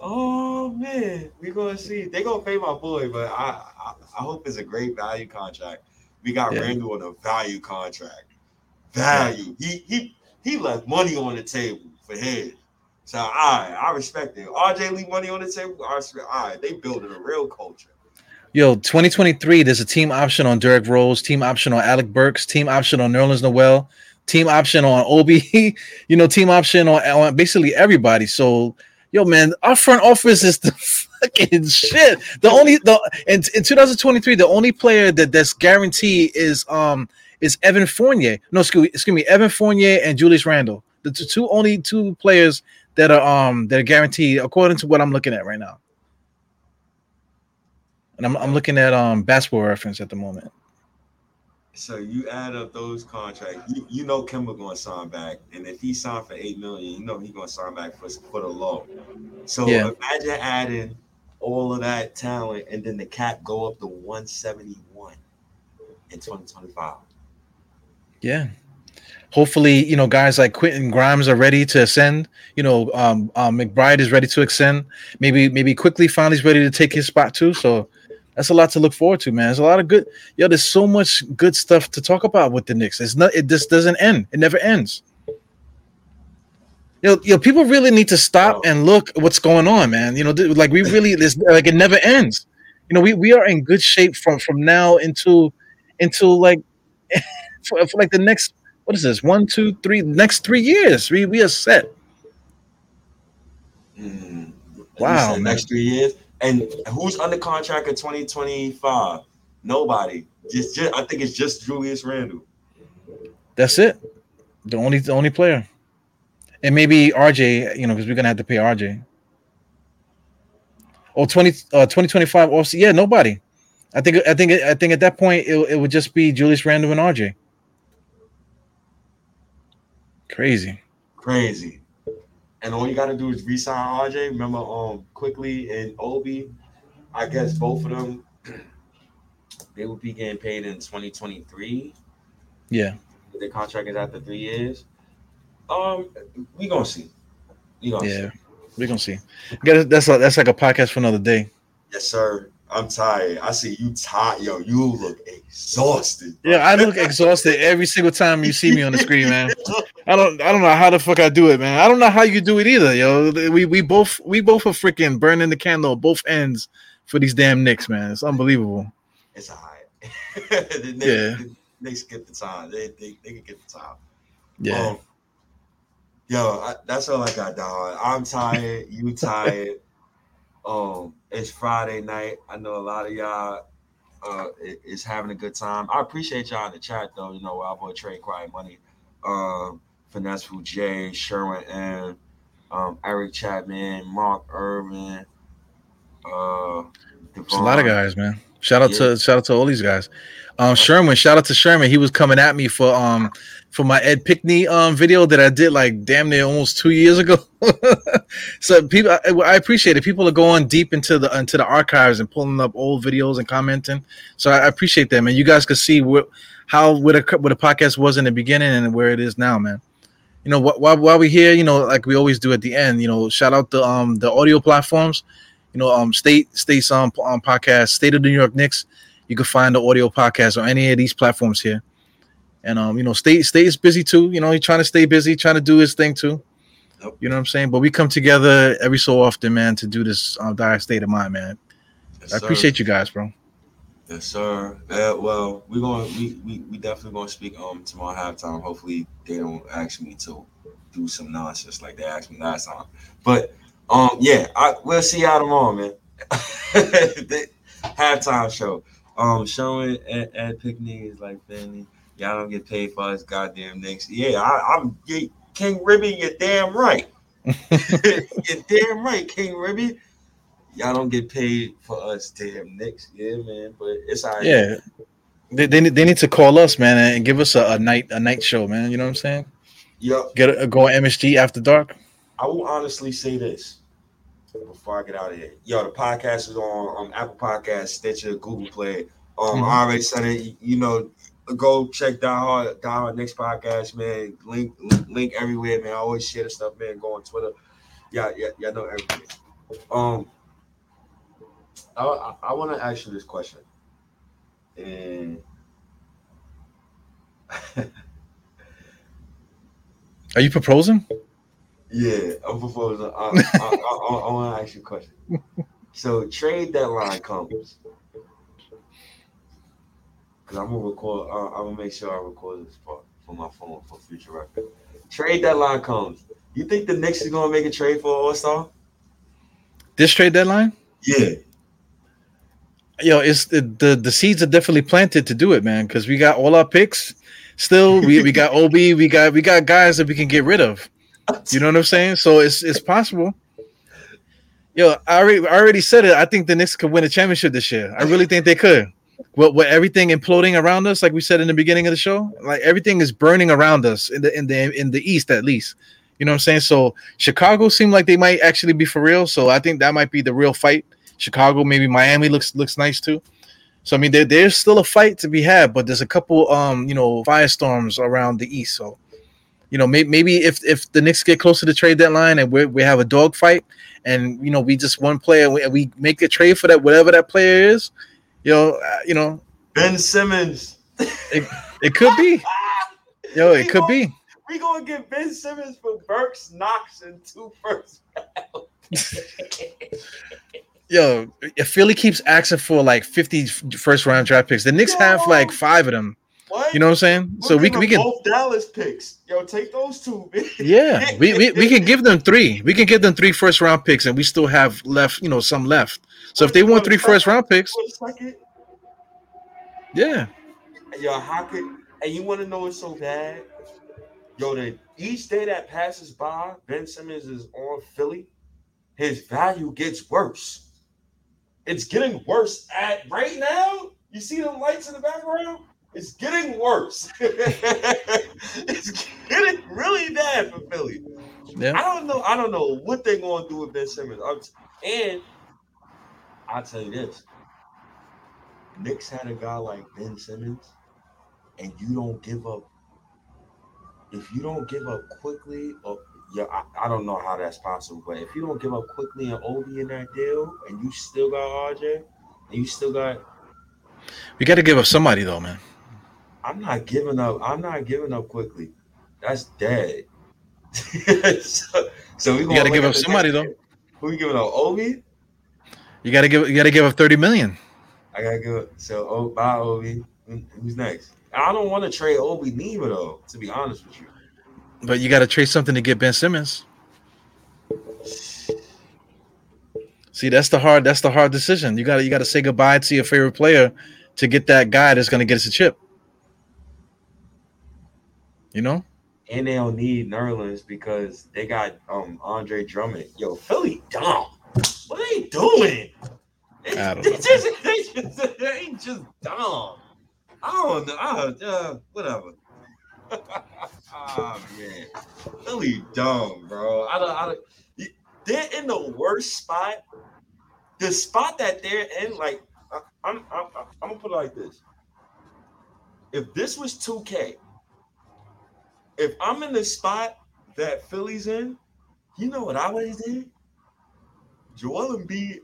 oh man, we gonna see. They gonna pay my boy, but I I, I hope it's a great value contract. We got Yeah. Randle on a value contract. Value. He he he left money on the table for his. So I I respect it. RJ leave money on the table. I respect. All right, they building a real culture. Yo, 2023, there's a team option on Derrick Rose, team option on Alec Burks, team option on Nerlens Noel, team option on Obi, you know, team option on, on basically everybody. So, yo, man, our front office is the fucking shit. The only the in, in 2023, the only player that that's guaranteed is um is Evan Fournier. No, excuse, excuse me, Evan Fournier and Julius Randle. The two, two only two players that are um that are guaranteed according to what I'm looking at right now. And I'm, I'm looking at um basketball reference at the moment. So you add up those contracts. You, you know Kemba gonna sign back, and if he signed for eight million, you know he gonna sign back for for the low. So Yeah. imagine adding all of that talent, and then the cap go up to one seventy one, in 2025. Yeah. Hopefully, you know, guys like Quentin Grimes are ready to ascend. You know, um, um, McBride is ready to ascend. Maybe, maybe Quickley finally finally's ready to take his spot too. So that's a lot to look forward to, man. There's a lot of good. Yo, there's so much good stuff to talk about with the Knicks. It's not. It just doesn't end. It never ends. Yo, yo, people really need to stop and look what's going on, man. You know, like we really, this like it never ends. You know, we, we are in good shape from from now into into like for, for like the next what is this one two three next three years. We we are set. Mm. Wow, next three years. And who's under contract in 2025? Nobody. Just, just I think it's just Julius Randle. That's it. The only the only player. And maybe RJ, you know, because we're gonna have to pay RJ. Oh, 20, uh, 2025 also, yeah, nobody. I think I think I think at that point it, it would just be Julius Randle and RJ. Crazy. Crazy and all you got to do is resign RJ. Remember, um, Quickley and Obi. I guess both of them they will be getting paid in 2023. Yeah, the contract is after three years. Um, we gonna see. We gonna yeah, see. we gonna see. That's a, that's like a podcast for another day. Yes, sir. I'm tired. I see you tired. Yo, you look exhausted. Bro. Yeah, I look exhausted every single time you see me on the screen, man. I don't I don't know how the fuck I do it, man. I don't know how you do it either, yo. We we both we both are freaking burning the candle both ends for these damn Knicks, man. It's unbelievable. It's all right. the Knicks, yeah. The Knicks get the time. They they, they can get the time. Yeah. Um, yo, I, that's all I got, dog. I'm tired. You tired. Um, it's Friday night. I know a lot of y'all uh is having a good time. I appreciate y'all in the chat though. You know, our boy Trey Quiet Money, um, Finesse J, Sherwin and um, Eric Chapman, Mark Irvin. Uh, it's a lot of guys, man. Shout out yeah. to shout out to all these guys. Um, Sherman, shout out to Sherman. He was coming at me for um for my Ed Pickney um video that I did like damn near almost two years ago. so people, I, I, appreciate it. People are going deep into the into the archives and pulling up old videos and commenting. So I, I appreciate that, man. You guys can see what how what a what a podcast was in the beginning and where it is now, man. You know, while while we here, you know, like we always do at the end, you know, shout out the um the audio platforms. You know, um, state states on um podcast, State of New York Knicks you can find the audio podcast on any of these platforms here. And um, you know, State State is busy too. You know, he's trying to stay busy, trying to do his thing too. Yep. You know what I'm saying? But we come together every so often, man, to do this uh, dire state of mind, man. Yes, I appreciate you guys, bro. Yes, sir. Uh, well, we're going. We, we we definitely going to speak um tomorrow halftime. Hopefully, they don't ask me to do some nonsense like they asked me last time. But um, yeah, I we'll see y'all tomorrow, man. the halftime show. Um, showing at, at picnics like family. Y'all don't get paid for us, goddamn Knicks. Yeah, I, am King Ribby. You're damn right. you're damn right, King Ribby. Y'all don't get paid for us, damn Knicks. Yeah, man. But it's all right. Yeah. They, they, they need to call us, man, and give us a, a night a night show, man. You know what I'm saying? Yep. Get a, go on MSG after dark. I will honestly say this before I get out of here. Yo, the podcast is on um, Apple Podcast, Stitcher, Google Play. Um, mm-hmm. I already said it. You know, go check Die Hard, Die Hard Knicks podcast, man. Link, link everywhere, man. I always share the stuff, man. Go on Twitter. Yeah, yeah, yeah. Know everything. Um, I, I, I want to ask you this question, and. Are you proposing? Yeah, I'm proposing. I, I, I, I want to ask you a question. So trade deadline comes. Cause I'm gonna record. Uh, I'm gonna make sure I record this for, for my phone for future record. Trade deadline comes. You think the Knicks is gonna make a trade for All Star? This trade deadline? Yeah. Yo, it's the, the the seeds are definitely planted to do it, man. Because we got all our picks. Still, we, we got Obi. We got we got guys that we can get rid of. You know what I'm saying? So it's it's possible. Yo, I already I already said it. I think the Knicks could win a championship this year. I really think they could. With, with everything imploding around us, like we said in the beginning of the show, like everything is burning around us in the in the in the East at least. You know what I'm saying? So Chicago seemed like they might actually be for real. So I think that might be the real fight. Chicago, maybe Miami looks looks nice too. So I mean, there, there's still a fight to be had, but there's a couple, um, you know, firestorms around the East. So, you know, may, maybe if if the Knicks get close to the trade deadline and we we have a dog fight, and you know, we just one player, we, we make a trade for that whatever that player is, you know, uh, you know, Ben Simmons. It, it could be, yo, it could be. We gonna get Ben Simmons for Burks, Knox, and two first rounds. Yo, if Philly keeps asking for like 50 first round draft picks, the Knicks have like five of them. What? You know what I'm saying? We'll so we can we can both Dallas picks. Yo, take those two. man. yeah, we, we we can give them three. We can give them three first round picks, and we still have left, you know, some left. So if they want three first round picks, yeah, yo, how could and you want to know what's so bad? Yo, the each day that passes by, Ben Simmons is on Philly. His value gets worse. It's getting worse at right now. You see them lights in the background? It's getting worse. it's getting really bad for Philly. I don't know. I don't know what they're going to do with Ben Simmons. I'm t- and I'll tell you this: Knicks had a guy like Ben Simmons, and you don't give up. If you don't give up Quickley, or yeah, I, I don't know how that's possible, but if you don't give up Quickley and Obi in that deal, and you still got RJ, and you still got, We got to give up somebody though, man. I'm not giving up. I'm not giving up Quickley. That's dead. so, so we You got to give up somebody though. Who we giving up? Obi? You got to give you got to give up 30 million. I gotta go. So, oh, bye, Obi. Who's next? I don't want to trade Obi neither, though. To be honest with you, But you got to trade something to get Ben Simmons. See, that's the hard that's the hard decision. You got to you got to say goodbye to your favorite player to get that guy that's going to get us a chip. You know? and they don't need Nerlens because they got um Andre Drummond. Yo, Philly dumb. What are they doing? They, I don't they know. just, they just, they ain't just dumb. I don't know. I, uh, whatever. oh man, Philly dumb, bro. I don't. I don't. They're in the worst spot. The spot that they're in, like, I, I'm, I'm, I'm gonna put it like this. If this was 2K, if I'm in the spot that Philly's in, you know what I would have did? Joel Embiid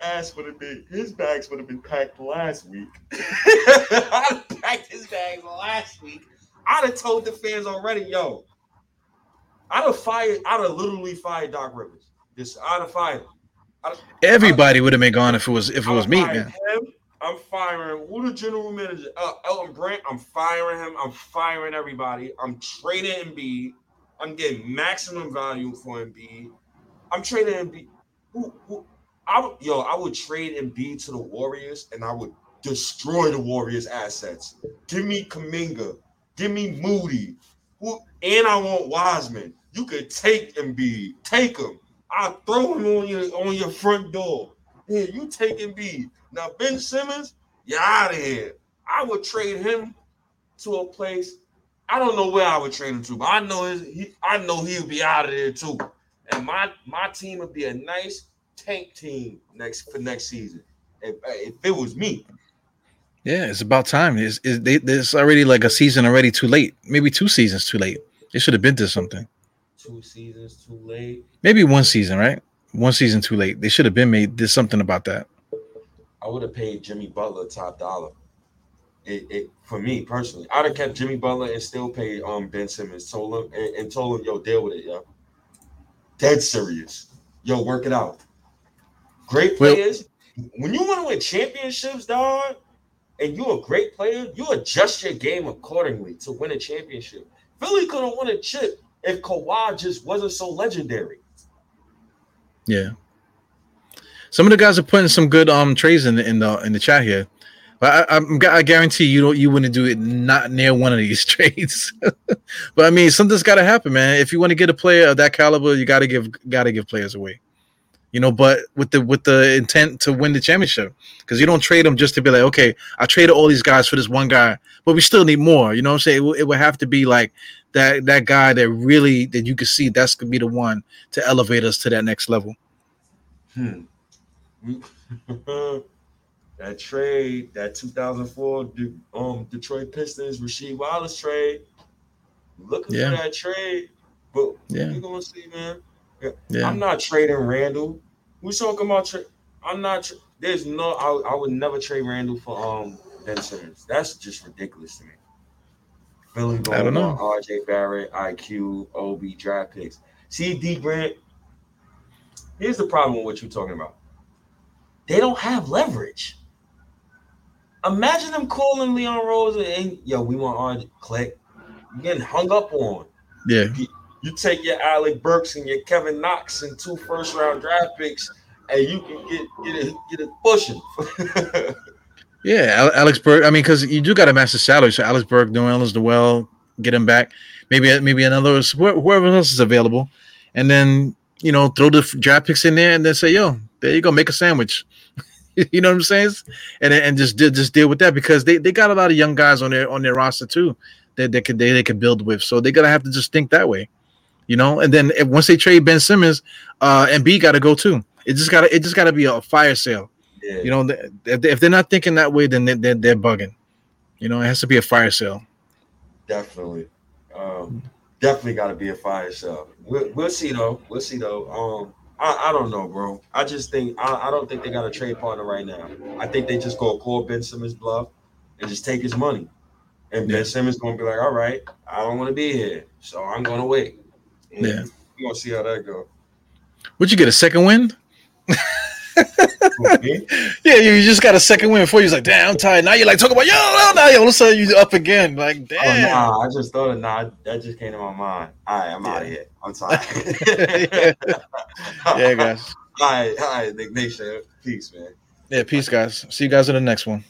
ass would have been his bags would have been packed last week. I'd have packed his bags last week. I'd have told the fans already, yo. I'd have fired. I'd have literally fired Doc Rivers. Just I'd have fired. him. Everybody would have been gone if it was if it was I'm me, man. Him, I'm firing. Who the general manager? Uh, Elton Brand. I'm firing him. I'm firing everybody. I'm trading Embiid. I'm getting maximum value for Embiid. I'm trading Embiid. Who, who, I would, yo, I would trade Embiid to the Warriors, and I would destroy the Warriors' assets. Give me Kuminga. Give me Moody. Who, and I want Wiseman. You could take Embiid. Take him. I'll throw him on your on your front door. Here, you take Embiid. Now Ben Simmons, you're out of here. I would trade him to a place. I don't know where I would trade him to, but I know his, he, I know he'll be out of there too. And my my team would be a nice tank team next for next season. If, if it was me, Yeah, it's about time. It's, it's, they, there's already like a season already too late. Maybe two seasons too late. They should have been to something. two seasons too late. Maybe one season, right? One season too late. They should have been made. Did something about that. I would have paid Jimmy Butler top dollar. It, it for me personally, I'd have kept Jimmy Butler and still paid um Ben Simmons. Told him and, and told him, yo, deal with it, yo. Dead serious. Yo, work it out. Great Well- players. when you want to win championships, dog, and you're a great player, you adjust your game accordingly to win a championship. Philly could have won a chip if Kawhi just wasn't so legendary. Yeah. Some of the guys are putting some good um trades in the in the in the chat here. But I, I'm, I guarantee you don't you wouldn't do it not near one of these trades. but I mean, something's got to happen, man. If you want to get a player of that caliber, you got to give got to give players away. You know, but with the with the intent to win the championship, because you don't trade them just to be like, okay, I traded all these guys for this one guy, but we still need more. You know what I'm saying? It, will- it would have to be like that that guy that really that you could see that's gonna be the one to elevate us to that next level. Hmm. that trade, that 2004 De- um Detroit Pistons Rasheed Wallace trade. Looking Yeah. for that trade, but Yeah. you're gonna see, man. Yeah. I'm not trading Randle. We talking about trade. I'm not. Tra- There's no. I, I would never trade Randle for um Ben Simmons. That's just ridiculous to me. Philly going I don't know. RJ Barrett, IQ, Obi draft picks. See, D Grant. Here's the problem with what you're talking about. They don't have leverage. Imagine them calling Leon Rose and yo, we want our click. You getting hung up on. Yeah. You take your Alec Burks and your Kevin Knox and two first round draft picks, and you can get get it get it pushing. Yeah, Alec Burks. I mean, because you do got to match the salary. So Alec Burks, Noel is the well, get him back. Maybe maybe another wh- whoever else is available, and then you know throw the draft picks in there, and then say, "Yo, there you go, make a sandwich." you know what I'm saying? And and just de- just deal with that because they, they got a lot of young guys on their on their roster too that they could they, they could build with. So they're gonna have to just think that way, you know. And then once they trade Ben Simmons, uh, and B got to go too. It just gotta it just gotta be a fire sale. yeah, You know, if they're not thinking that way, then they're, they're, they're bugging. You know, it has to be a fire sale. definitely, um, definitely got to be a fire sale. We'll, we'll see though. We'll see though. Um, I, I don't know, bro. I just think I, I don't think they got a trade partner right now. I think they just go call Ben Simmons bluff and just take his money. And Ben Yeah. Simmons gonna be like, all right, I don't want to be here, so I'm gonna wait. And Yeah. we're gonna see how that go. Would you get a second win? Me? Yeah, you just got a second win before. you was like, damn, I'm tired. Now you're like, talking about, yo, no, now all of a sudden you're up again. Like, Oh damn. nah, I just thought of nah, that just came to my mind. All right, I'm out of here. I'm tired. yeah, guys. All right, all right, Knick Nation. Peace, man. Yeah, peace, guys. See you guys in the next one.